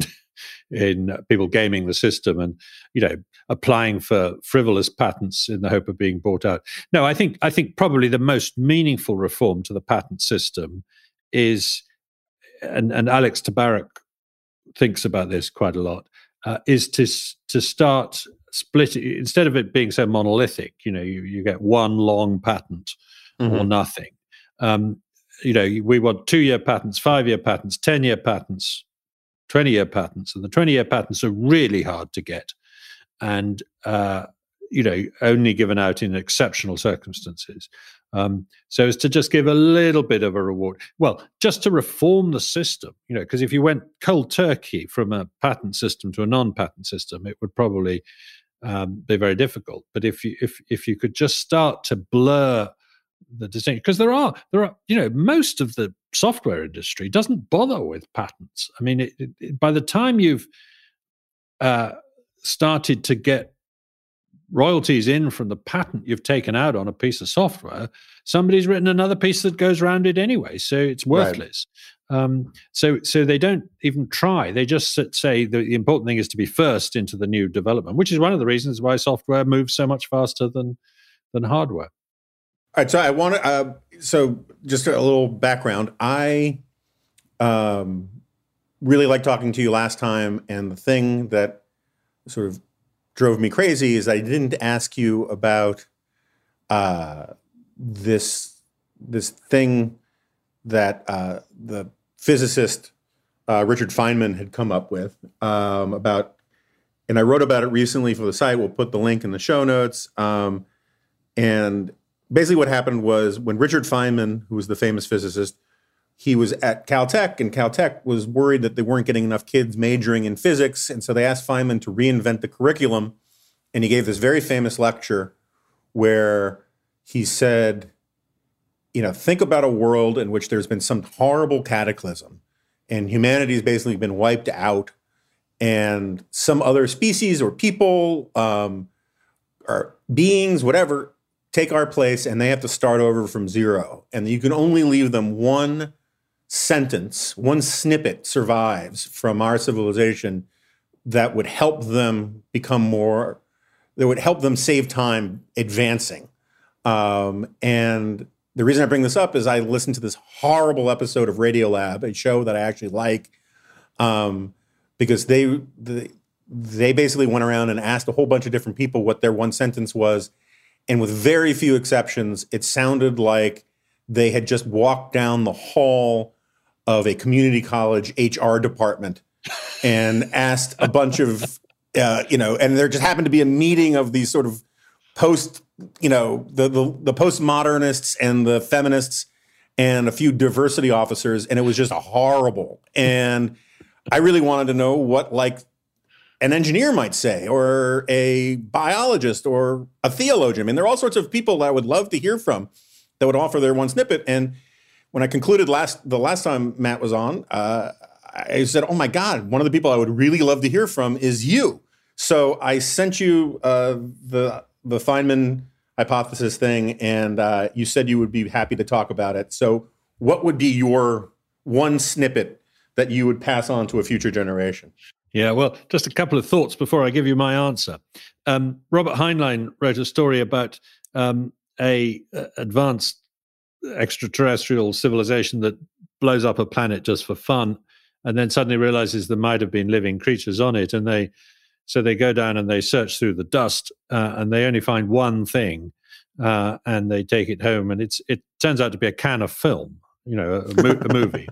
in people gaming the system and you know applying for frivolous patents in the hope of being bought out. No, I think I think probably the most meaningful reform to the patent system is and, and Alex Tabarrok thinks about this quite a lot, uh, is to to start splitting instead of it being so monolithic. You know, you, you get one long patent mm-hmm. or nothing. Um, you know, we want two year patents, five year patents, ten year patents, twenty year patents, and the twenty year patents are really hard to get, and uh, you know, only given out in exceptional circumstances. Um, so as to just give a little bit of a reward. Well, just to reform the system, you know, because if you went cold turkey from a patent system to a non-patent system, it would probably um, be very difficult. But if you if if you could just start to blur the distinction, because there are there are you know most of the software industry doesn't bother with patents. I mean, it, it, by the time you've uh, started to get royalties in from the patent you've taken out on a piece of software, somebody's written another piece that goes around it anyway. So it's worthless. Right. Um, so so they don't even try. They just say the, the, important thing is to be first into the new development, which is one of the reasons why software moves so much faster than than hardware. All right. So I want to. Uh, so just a little background. I um, really like talking to you last time, and the thing that sort of drove me crazy is I didn't ask you about uh, this this thing that uh, the physicist uh, Richard Feynman had come up with um, about, and I wrote about it recently for the site. We'll put the link in the show notes. Um, and basically, what happened was when Richard Feynman, who was the famous physicist, he was at Caltech, and Caltech was worried that they weren't getting enough kids majoring in physics. And so they asked Feynman to reinvent the curriculum. And he gave this very famous lecture where he said, you know, think about a world in which there's been some horrible cataclysm and humanity has basically been wiped out, and some other species or people um, or beings, whatever, take our place and they have to start over from zero. And you can only leave them one sentence, one snippet survives from our civilization that would help them become more, that would help them save time advancing. Um, and the reason I bring this up is I listened to this horrible episode of Radiolab, a show that I actually like, um, because they, they they basically went around and asked a whole bunch of different people what their one sentence was, and with very few exceptions, it sounded like they had just walked down the hall of a community college HR department and asked a bunch of, uh, you know, and there just happened to be a meeting of these sort of post, you know, the, the, the postmodernists and the feminists and a few diversity officers, and it was just horrible. And I really wanted to know what like an engineer might say, or a biologist, or a theologian. I mean, there are all sorts of people that I would love to hear from that would offer their one snippet. And when I concluded last the last time Matt was on, uh, I said, "Oh my God, one of the people I would really love to hear from is you." So I sent you uh, the the Feynman hypothesis thing, and uh, you said you would be happy to talk about it. So, what would be your one snippet that you would pass on to a future generation? Yeah, well, just a couple of thoughts before I give you my answer. Um, Robert Heinlein wrote a story about um, a, a advanced extraterrestrial civilization that blows up a planet just for fun, and then suddenly realizes there might have been living creatures on it, and they so they go down and they search through the dust, uh, and they only find one thing, uh, and they take it home, and it's it turns out to be a can of film, you know, a, mo- a movie,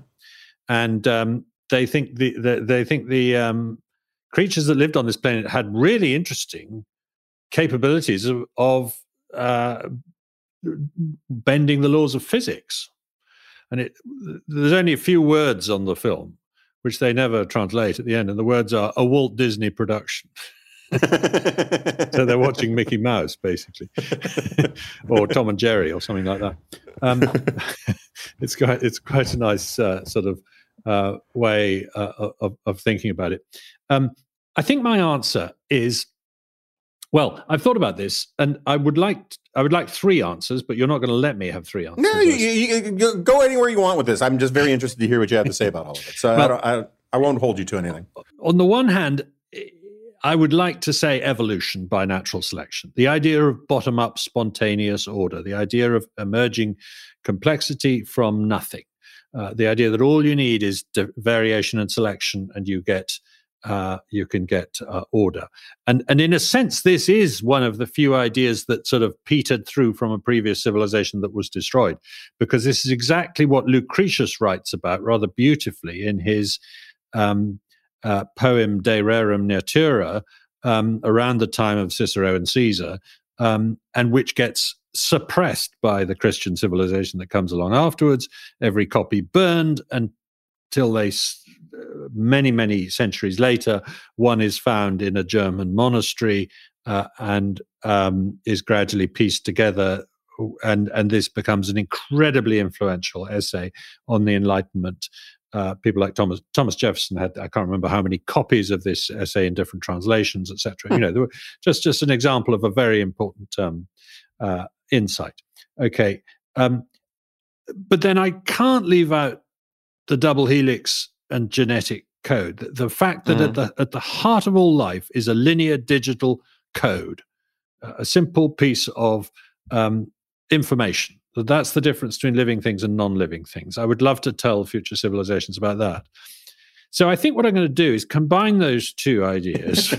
and um, they think the, the, they think the um, creatures that lived on this planet had really interesting capabilities of, of uh, bending the laws of physics, and it, there's only a few words on the film which they never translate at the end. And the words are a Walt Disney production. [LAUGHS] so they're watching Mickey Mouse, basically, [LAUGHS] or Tom and Jerry, or something like that. Um, [LAUGHS] it's quite it's quite a nice uh, sort of uh, way uh, of, of, thinking about it. Um, I think my answer is well, I've thought about this, and I would like I would like three answers, but you're not going to let me have three answers. No, you, you, you, go anywhere you want with this. I'm just very interested to hear what you have to say about all of it. So well, I, I, I won't hold you to anything. On the one hand, I would like to say evolution by natural selection. The idea of bottom up spontaneous order, the idea of emerging complexity from nothing, uh, the idea that all you need is variation and selection and you get uh, you can get uh, order. And, and in a sense, this is one of the few ideas that sort of petered through from a previous civilization that was destroyed, because this is exactly what Lucretius writes about rather beautifully in his um, uh, poem De Rerum Natura um, around the time of Cicero and Caesar, um, and which gets suppressed by the Christian civilization that comes along afterwards. Every copy burned until they many, many centuries later, one is found in a German monastery uh, and um, is gradually pieced together. And, and this becomes an incredibly influential essay on the Enlightenment. Uh, people like Thomas Thomas Jefferson had I can't remember how many copies of this essay in different translations, etc. You know, just just an example of a very important um, uh, insight. Okay, um, but then I can't leave out the double helix and genetic code. The, the fact that mm. at, the, at the heart of all life is a linear digital code, a simple piece of um, information. That's the difference between living things and non living things. I would love to tell future civilizations about that. So I think what I'm going to do is combine those two ideas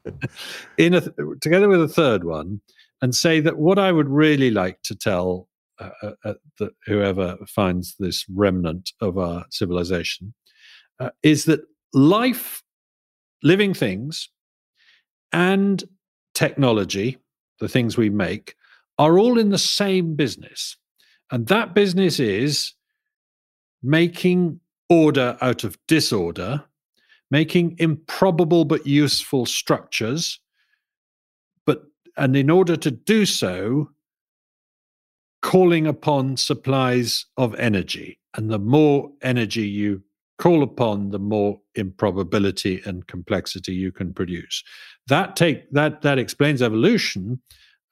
[LAUGHS] in a, together with a third one and say that what I would really like to tell uh, uh, uh the, whoever finds this remnant of our civilization uh, is that life, living things, and technology, the things we make, are all in the same business. And that business is making order out of disorder, making improbable but useful structures. And in order to do so, calling upon supplies of energy. And the more energy you call upon, the more improbability and complexity you can produce. That take that that explains evolution.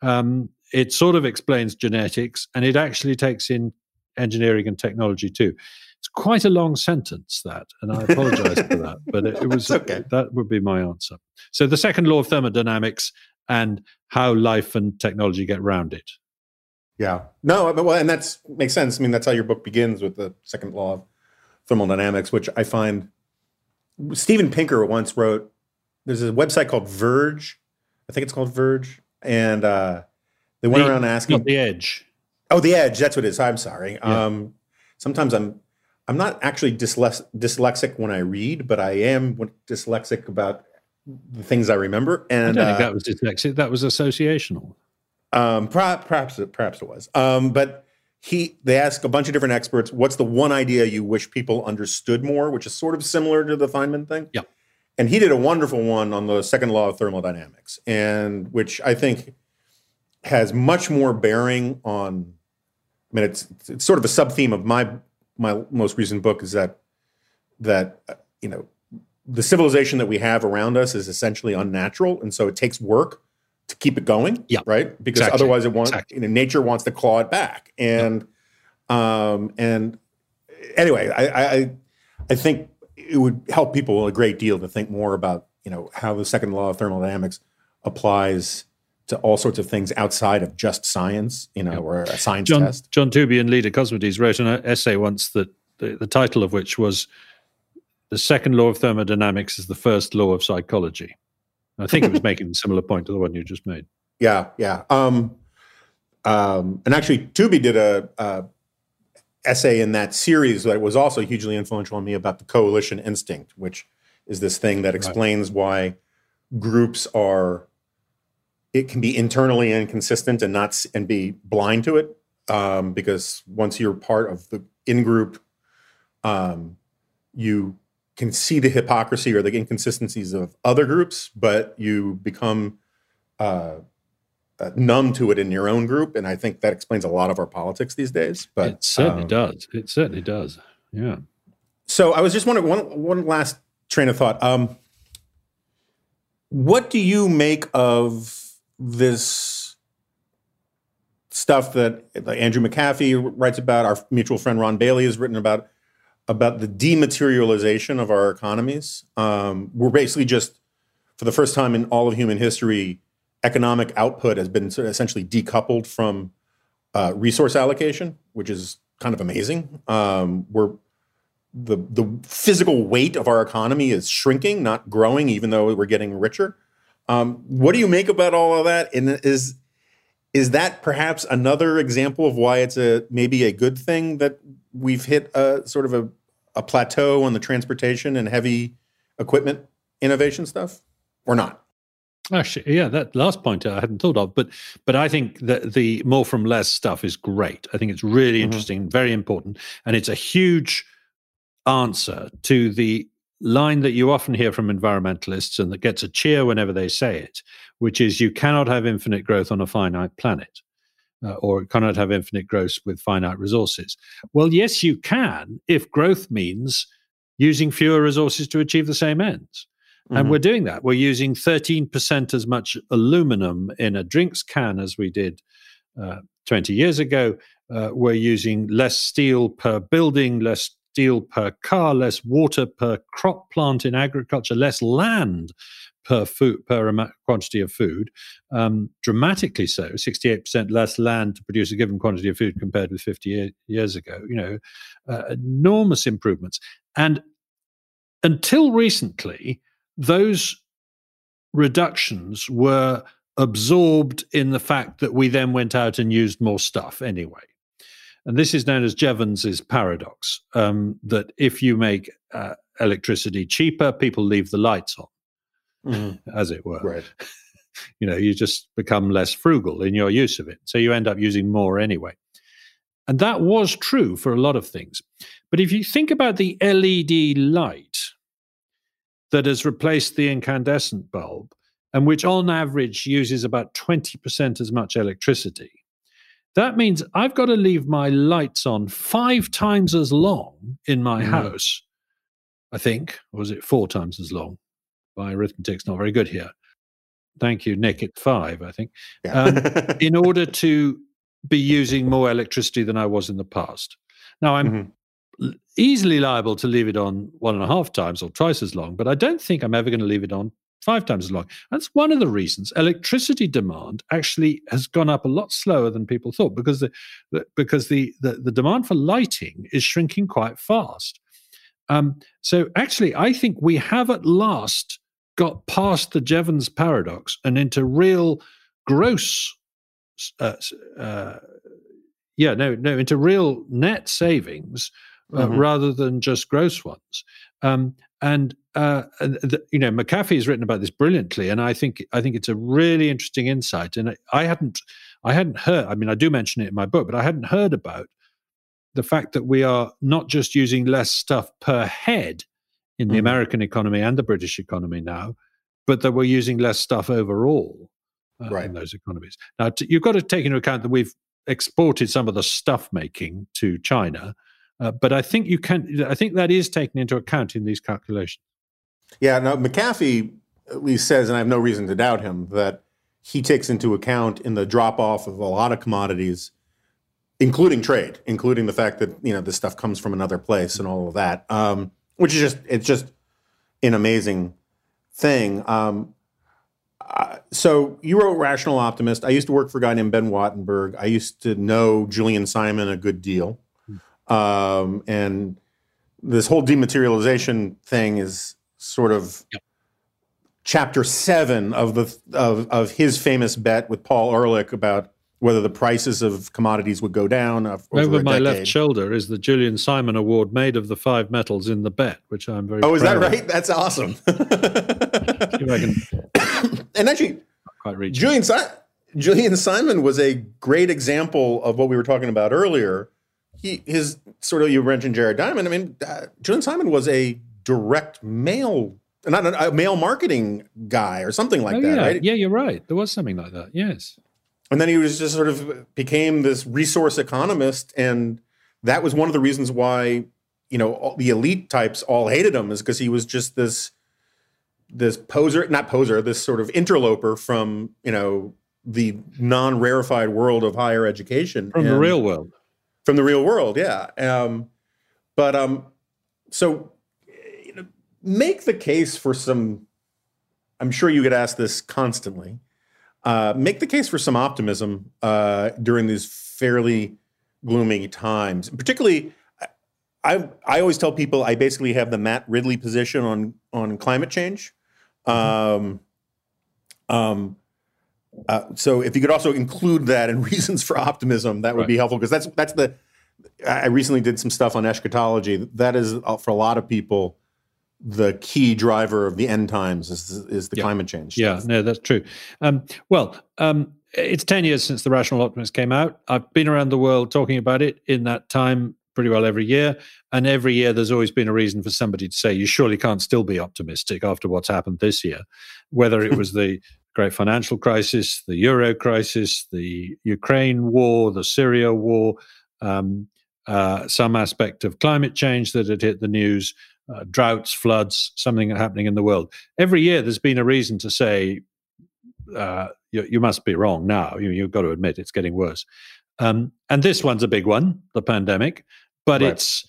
Um, it sort of explains genetics, and it actually takes in engineering and technology too. It's quite a long sentence that, and I apologize for that, but it, it [LAUGHS] was okay. that would be my answer. So the second law of thermodynamics and how life and technology get round it. Yeah, no, but well, and that makes sense. I mean, that's how your book begins with the second law of thermodynamics, which I find Steven Pinker once wrote. There's a website called Verge. I think it's called Verge, and uh, they went the, around asking the Edge. Oh, the edge. That's what it is. I'm sorry. Yeah. Um, sometimes I'm I'm not actually dyslex- dyslexic when I read, but I am dyslexic about the things I remember. And I uh, that was dyslexic. That was associational. Um, perhaps, perhaps, perhaps it was. Um, but he, they ask a bunch of different experts, what's the one idea you wish people understood more, which is sort of similar to the Feynman thing. Yeah. And he did a wonderful one on the second law of thermodynamics, and which I think has much more bearing on. I mean, it's it's sort of a sub theme of my my most recent book is that that uh, you know the civilization that we have around us is essentially unnatural, and so it takes work to keep it going. Yeah, right. Because exactly. otherwise, it wants exactly. you know, nature wants to claw it back, and yeah. um, and anyway, I, I I think it would help people a great deal to think more about you know how the second law of thermodynamics applies to all sorts of things outside of just science, you know, or a science John, test. John Tooby and Leda Cosmides wrote an essay once that the, the title of which was "The Second Law of Thermodynamics is the First Law of Psychology." I think it was [LAUGHS] making a similar point to the one you just made. Yeah, yeah. Um, um, and actually, Tooby did a, a, essay in that series that was also hugely influential on me about the coalition instinct, which is this thing that explains right. why groups are it can be internally inconsistent and not and be blind to it um, because once you're part of the in group, um, you can see the hypocrisy or the inconsistencies of other groups, but you become uh, uh, numb to it in your own group, and I think that explains a lot of our politics these days. But it certainly um, does. It certainly does. Yeah. So I was just wondering one one last train of thought. Um, what do you make of this stuff that Andrew McAfee writes about? Our mutual friend Ron Bailey has written about about the dematerialization of our economies. Um, we're basically just, for the first time in all of human history, economic output has been sort of essentially decoupled from uh, resource allocation, which is kind of amazing. Um, we're the the physical weight of our economy is shrinking, not growing, even though we're getting richer. Um, what do you make about all of that? And is is that perhaps another example of why it's a maybe a good thing that we've hit a sort of a a plateau on the transportation and heavy equipment innovation stuff or not? Actually, yeah, that last point I hadn't thought of, but but I think that the more from less stuff is great. I think it's really mm-hmm. interesting, very important, and it's a huge answer to the line that you often hear from environmentalists and that gets a cheer whenever they say it, which is you cannot have infinite growth on a finite planet uh, or cannot have infinite growth with finite resources. Well, yes, you can if growth means using fewer resources to achieve the same ends. Mm-hmm. And we're doing that. We're using 13% as much aluminum in a drinks can as we did uh, 20 years ago. Uh, we're using less steel per building, less steel per car, less water per crop plant in agriculture, less land per food per quantity of food, um, dramatically so. Sixty-eight percent less land to produce a given quantity of food compared with fifty years ago. You know, uh, enormous improvements. And until recently, those reductions were absorbed in the fact that we then went out and used more stuff anyway. And this is known as Jevons's paradox um, that if you make uh, electricity cheaper, people leave the lights on mm. as it were. Right. [LAUGHS] you know, you just become less frugal in your use of it. So you end up using more anyway. And that was true for a lot of things. But if you think about the LED light that has replaced the incandescent bulb, and which on average uses about 20% as much electricity, that means I've got to leave my lights on five times as long in my mm. house, I think. Or was it four times as long? My arithmetic's not very good here. Thank you, Nick. At five, I think. Yeah. um, [LAUGHS] in order to be using more electricity than I was in the past. Now I'm mm-hmm. easily liable to leave it on one and a half times or twice as long, but I don't think I'm ever going to leave it on five times as long. That's one of the reasons electricity demand actually has gone up a lot slower than people thought because the, the because the, the, the demand for lighting is shrinking quite fast. Um, so actually, I think we have at last got past the Jevons paradox and into real gross uh, uh, yeah, no, no, into real net savings uh, mm-hmm. rather than just gross ones. Um, and uh, the, you know, McAfee has written about this brilliantly, and I think I think it's a really interesting insight. And I hadn't I hadn't heard. I mean, I do mention it in my book, but I hadn't heard about the fact that we are not just using less stuff per head in the mm-hmm. American economy and the British economy now, but that we're using less stuff overall uh, right. in those economies. Now, t- you've got to take into account that we've exported some of the stuff making to China, uh, but I think you can. I think that is taken into account in these calculations. Yeah. Now, McAfee at least says, and I have no reason to doubt him, that he takes into account in the drop off of a lot of commodities including trade, including the fact that you know this stuff comes from another place and all of that, um, which is just it's just an amazing thing. Um, uh, so you wrote Rational Optimist. I used to work for a guy named Ben Wattenberg. I used to know Julian Simon a good deal, um, and this whole dematerialization thing is sort of. Yep. Chapter seven of the of, of his famous bet with Paul Ehrlich about whether the prices of commodities would go down. Over, over my left shoulder is the Julian Simon Award made of the five metals in the bet, which I'm very. Oh, is that right? Of. That's awesome. [LAUGHS] [COUGHS] and actually, quite Julian, si- Julian Simon was a great example of what we were talking about earlier. He his sort of you mentioned Jared Diamond. I mean, uh, Julian Simon was a direct mail. Not a, a mail marketing guy or something like oh, that, yeah. right? Yeah, you're right. There was something like that. Yes and then he was just sort of became this resource economist and that was one of the reasons why you know the elite types all hated him is because he was just this this poser not poser this sort of interloper from you know the non-rarefied world of higher education from and, the real world. From the real world yeah. Um, but um so you know, make the case for some i'm sure you get asked this constantly uh, make the case for some optimism uh, during these fairly gloomy times. Particularly, I I always tell people I basically have the Matt Ridley position on on climate change. Um, um, uh, so if you could also include that in [LAUGHS] reasons for optimism, that would right. be helpful because that's that's the. I recently did some stuff on eschatology. That is uh, for a lot of people the key driver of the end times is, is the yeah. climate change. Yeah, no, that's true. Um, well, um, it's 10 years since The Rational Optimist came out. I've been around the world talking about it in that time pretty well every year. And every year there's always been a reason for somebody to say, you surely can't still be optimistic after what's happened this year. Whether it was [LAUGHS] the great financial crisis, the euro crisis, the Ukraine war, the Syria war, um, uh, some aspect of climate change that had hit the news, uh, droughts, floods, something happening in the world. Every year, there's been a reason to say uh, you, you, must be wrong now. You, have got to admit it's getting worse. Um, and this one's a big one, the pandemic. But right. it's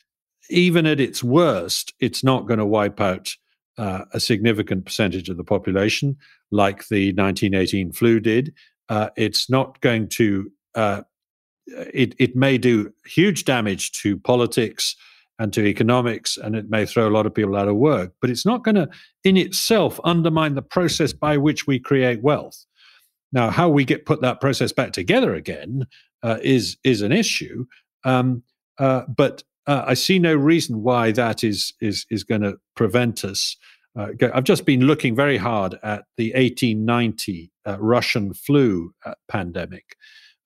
even at its worst, it's not going to wipe out uh, a significant percentage of the population like the 1918 flu did. Uh, it's not going to. Uh, it, it may do huge damage to politics, and to economics, and it may throw a lot of people out of work. But it's not going to, in itself, undermine the process by which we create wealth. Now, how we get put that process back together again uh, is is an issue. Um, uh, but uh, I see no reason why that is is is going to prevent us. Uh, I've just been looking very hard at the 1890 uh, Russian flu uh, pandemic,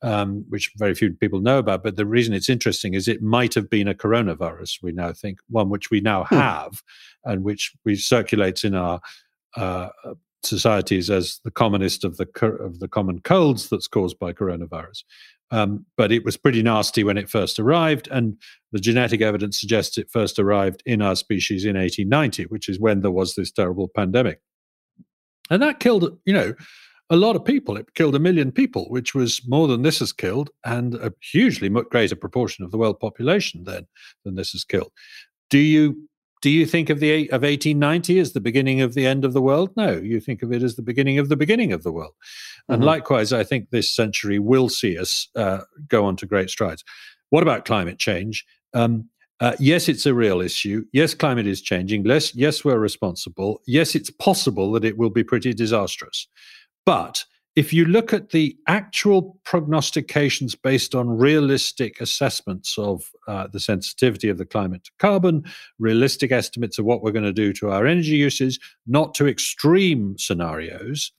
um, which very few people know about. But the reason it's interesting is it might have been a coronavirus. We now think one which we now hmm. have, and which we circulates in our uh, societies as the commonest of the of the common colds that's caused by coronavirus. Um, but it was pretty nasty when it first arrived, and the genetic evidence suggests it first arrived in our species in 1890, which is when there was this terrible pandemic, and that killed, you know, a lot of people. It killed a million people, which was more than this has killed, and a hugely much greater proportion of the world population then than this has killed. Do you do you think of the of 1890 as the beginning of the end of the world? No, you think of it as the beginning of the beginning of the world. And mm-hmm. likewise, I think this century will see us uh, go on to great strides. What about climate change? Um, uh, yes, it's a real issue. Yes, climate is changing. Yes, yes, we're responsible. Yes, it's possible that it will be pretty disastrous. But if you look at the actual prognostications based on realistic assessments of uh, the sensitivity of the climate to carbon, realistic estimates of what we're going to do to our energy uses, not to extreme scenarios,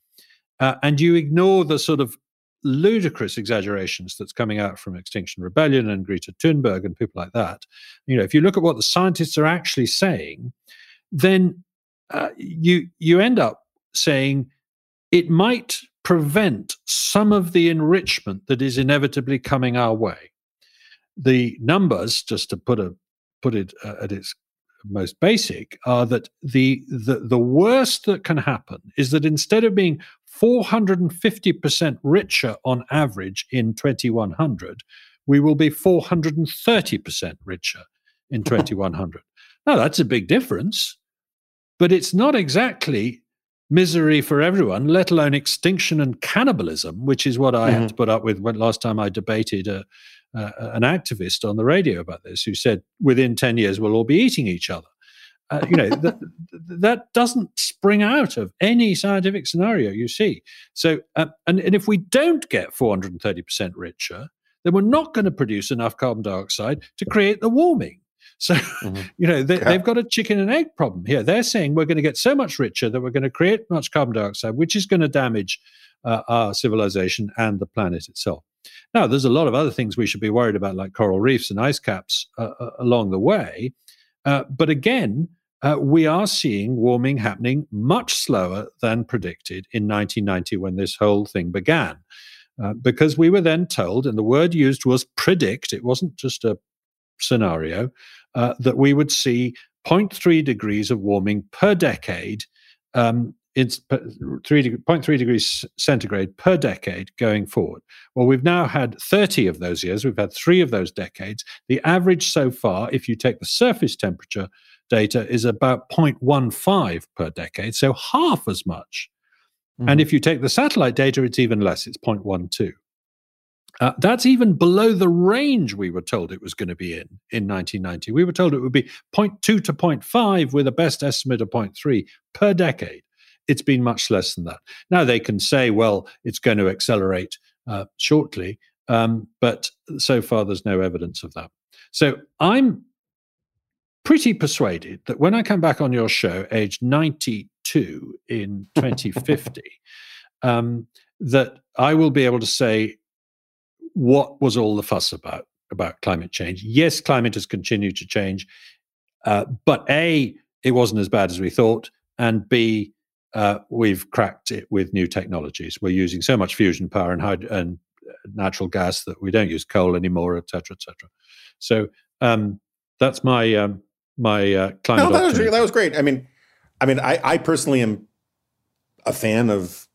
uh, and you ignore the sort of ludicrous exaggerations that's coming out from Extinction Rebellion and Greta Thunberg and people like that, you know, if you look at what the scientists are actually saying, then uh, you you end up saying it might prevent some of the enrichment that is inevitably coming our way. The numbers, just to put a put it uh, at its most basic, are that the, the the worst that can happen is that instead of being 450% richer on average in 2100, we will be 430% richer in [LAUGHS] 2100. now that's a big difference, but it's not exactly misery for everyone, let alone extinction and cannibalism, which is what I mm-hmm. had to put up with when last time I debated a, uh, an activist on the radio about this, who said within ten years we'll all be eating each other. Uh, you know that [LAUGHS] that doesn't spring out of any scientific scenario you see. So, uh, and, and if we don't get 430 percent richer, then we're not going to produce enough carbon dioxide to create the warming. So, mm-hmm. [LAUGHS] you know, they, have got a chicken and egg problem here. They're saying we're going to get so much richer that we're going to create much carbon dioxide, which is going to damage uh, our civilization and the planet itself. Now, there's a lot of other things we should be worried about, like coral reefs and ice caps uh, uh along the way. Uh, but again, uh, we are seeing warming happening much slower than predicted in 1990 when this whole thing began. Uh, because we were then told, and the word used was predict, it wasn't just a scenario, uh, that we would see 0.3 degrees of warming per decade. Um, it's 0.3 degrees centigrade per decade going forward. Well, we've now had 30 of those years. We've had three of those decades. The average so far, if you take the surface temperature data, is about 0.15 per decade, so half as much. Mm-hmm. And if you take the satellite data, it's even less, it's 0.12. Uh, that's even below the range we were told it was going to be in in 1990. We were told it would be 0.2 to 0.5 with a best estimate of 0.3 per decade. It's been much less than that. Now they can say, well, it's going to accelerate uh, shortly, um, but so far there's no evidence of that. So I'm pretty persuaded that when I come back on your show, age 92 in [LAUGHS] 2050, um, that I will be able to say what was all the fuss about about climate change? Yes, climate has continued to change, uh, but a it wasn't as bad as we thought, and b uh, we've cracked it with new technologies. We're using so much fusion power and hyd- and uh, natural gas that we don't use coal anymore, etc., cetera, et cetera. So um, that's my um, my uh, climate. No, that, was, that was great. I mean, I mean, I, I personally am a fan of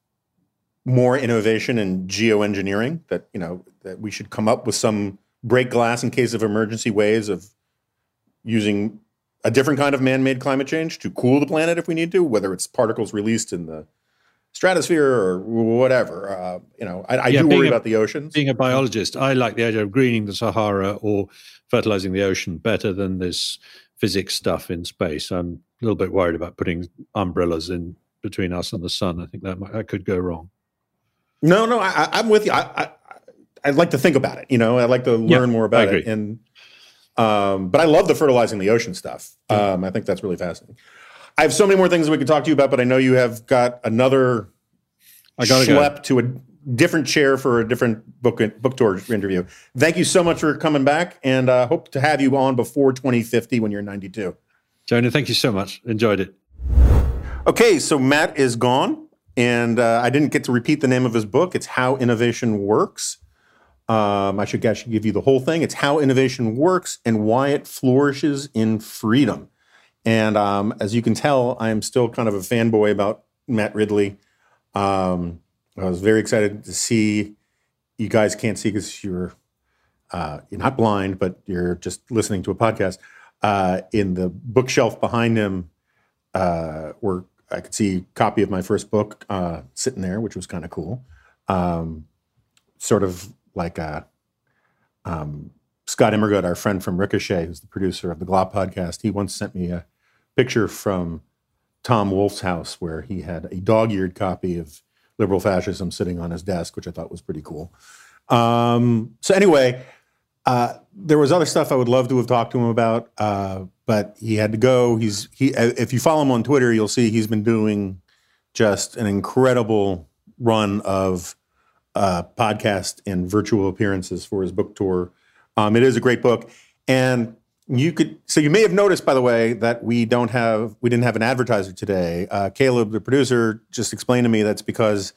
more innovation in geoengineering that you know that we should come up with some break glass in case of emergency ways of using a different kind of man-made climate change to cool the planet if we need to whether it's particles released in the stratosphere or whatever. Uh, you know i, I yeah, do worry a, about the oceans. being a biologist i like the idea of greening the sahara or fertilizing the ocean better than this physics stuff in space. I'm a little bit worried about putting umbrellas in between us and the sun. I think that, might, that could go wrong no, no, I, am with you. I, I I'd like to think about it. You know, I'd like to learn yeah, more about it. And um, but I love the fertilizing the ocean stuff. Um, I think that's really fascinating. I have so many more things that we could talk to you about, but I know you have got another I got schlep go. to a different chair for a different book book tour interview. Thank you so much for coming back, and uh, hope to have you on before 2050 when you're 92. Jonah, thank you so much. Enjoyed it. Okay, so Matt is gone. And uh, I didn't get to repeat the name of his book. It's How Innovation Works. Um, I should actually give you the whole thing. It's How Innovation Works and Why It Flourishes in Freedom. And um, as you can tell, I am still kind of a fanboy about Matt Ridley. Um, I was very excited to see. You guys can't see because you're uh, you're not blind, but you're just listening to a podcast. Uh, in the bookshelf behind him uh, were I could see a copy of my first book uh, sitting there, which was kind of cool. Um, sort of like a, uh, um, Scott Immergut, our friend from Ricochet, who's the producer of the GLOP podcast, he once sent me a picture from Tom Wolfe's house where he had a dog-eared copy of liberal fascism sitting on his desk, which I thought was pretty cool. Um, so anyway, uh, there was other stuff I would love to have talked to him about, uh, but he had to go. He's he. Uh, if you follow him on Twitter, you'll see he's been doing just an incredible run of uh, podcast and virtual appearances for his book tour. Um, it is a great book, and you could. So you may have noticed, by the way, that we don't have we didn't have an advertiser today. Uh, Caleb, the producer, just explained to me that's because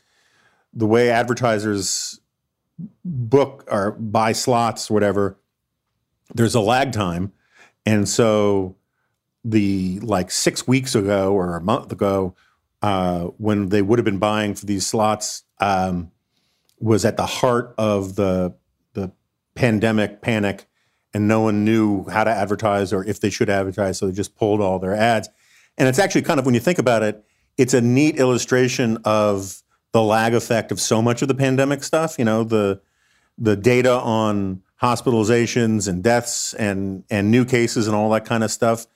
the way advertisers book or buy slots or whatever, there's a lag time, and so the like six weeks ago or a month ago, uh, when they would have been buying for these slots. Um, was at the heart of the the pandemic panic, and no one knew how to advertise or if they should advertise, so they just pulled all their ads. And it's actually kind of when you think about it, it's a neat illustration of the lag effect of so much of the pandemic stuff. You know, the the data on hospitalizations and deaths and and new cases and all that kind of stuff.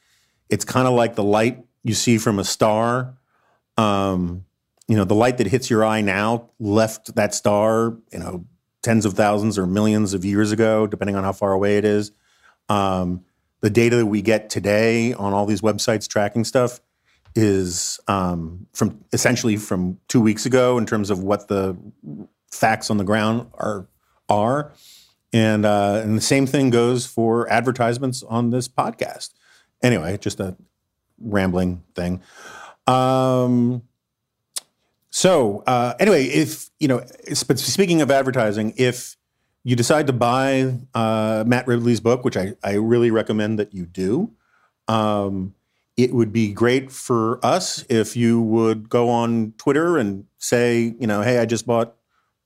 It's kind of like the light you see from a star. Um, you know, the light that hits your eye now left that star, you know, tens of thousands or millions of years ago, depending on how far away it is. Um, the data that we get today on all these websites tracking stuff is um, from essentially from two weeks ago in terms of what the facts on the ground are are, and uh, and the same thing goes for advertisements on this podcast. Anyway, just a rambling thing. Um, so uh, anyway, if you know, but speaking of advertising, if you decide to buy uh, Matt Ridley's book, which I, I really recommend that you do, um, it would be great for us if you would go on Twitter and say, you know, hey, I just bought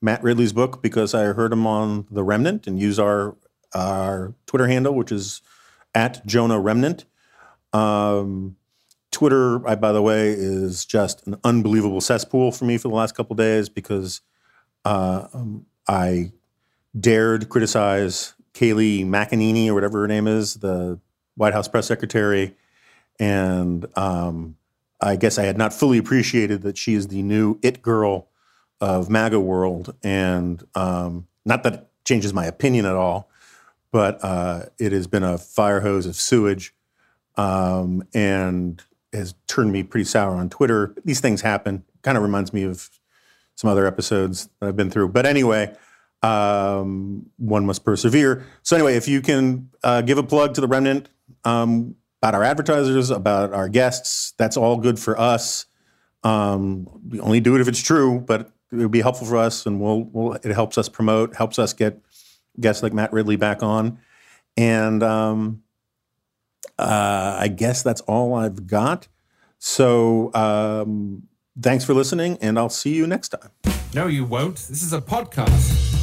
Matt Ridley's book because I heard him on The Remnant, and use our our Twitter handle, which is at Jonah Remnant. Um, Twitter, I, by the way, is just an unbelievable cesspool for me for the last couple days because uh, um, I dared criticize Kayleigh McEnany or whatever her name is, the White House press secretary, and um, I guess I had not fully appreciated that she is the new it girl of MAGA world, and um, not that it changes my opinion at all, but uh, it has been a fire hose of sewage, um, and has turned me pretty sour on Twitter. These things happen. Kind of reminds me of some other episodes that I've been through. But anyway, um, one must persevere. So anyway, if you can uh, give a plug to the Remnant um, about our advertisers, about our guests, that's all good for us. Um, we only do it if it's true, but it would be helpful for us, and we'll, we'll it helps us promote, helps us get guests like Matt Ridley back on, and um, uh, I guess that's all I've got. So um, thanks for listening, and I'll see you next time. No, you won't. This is a podcast.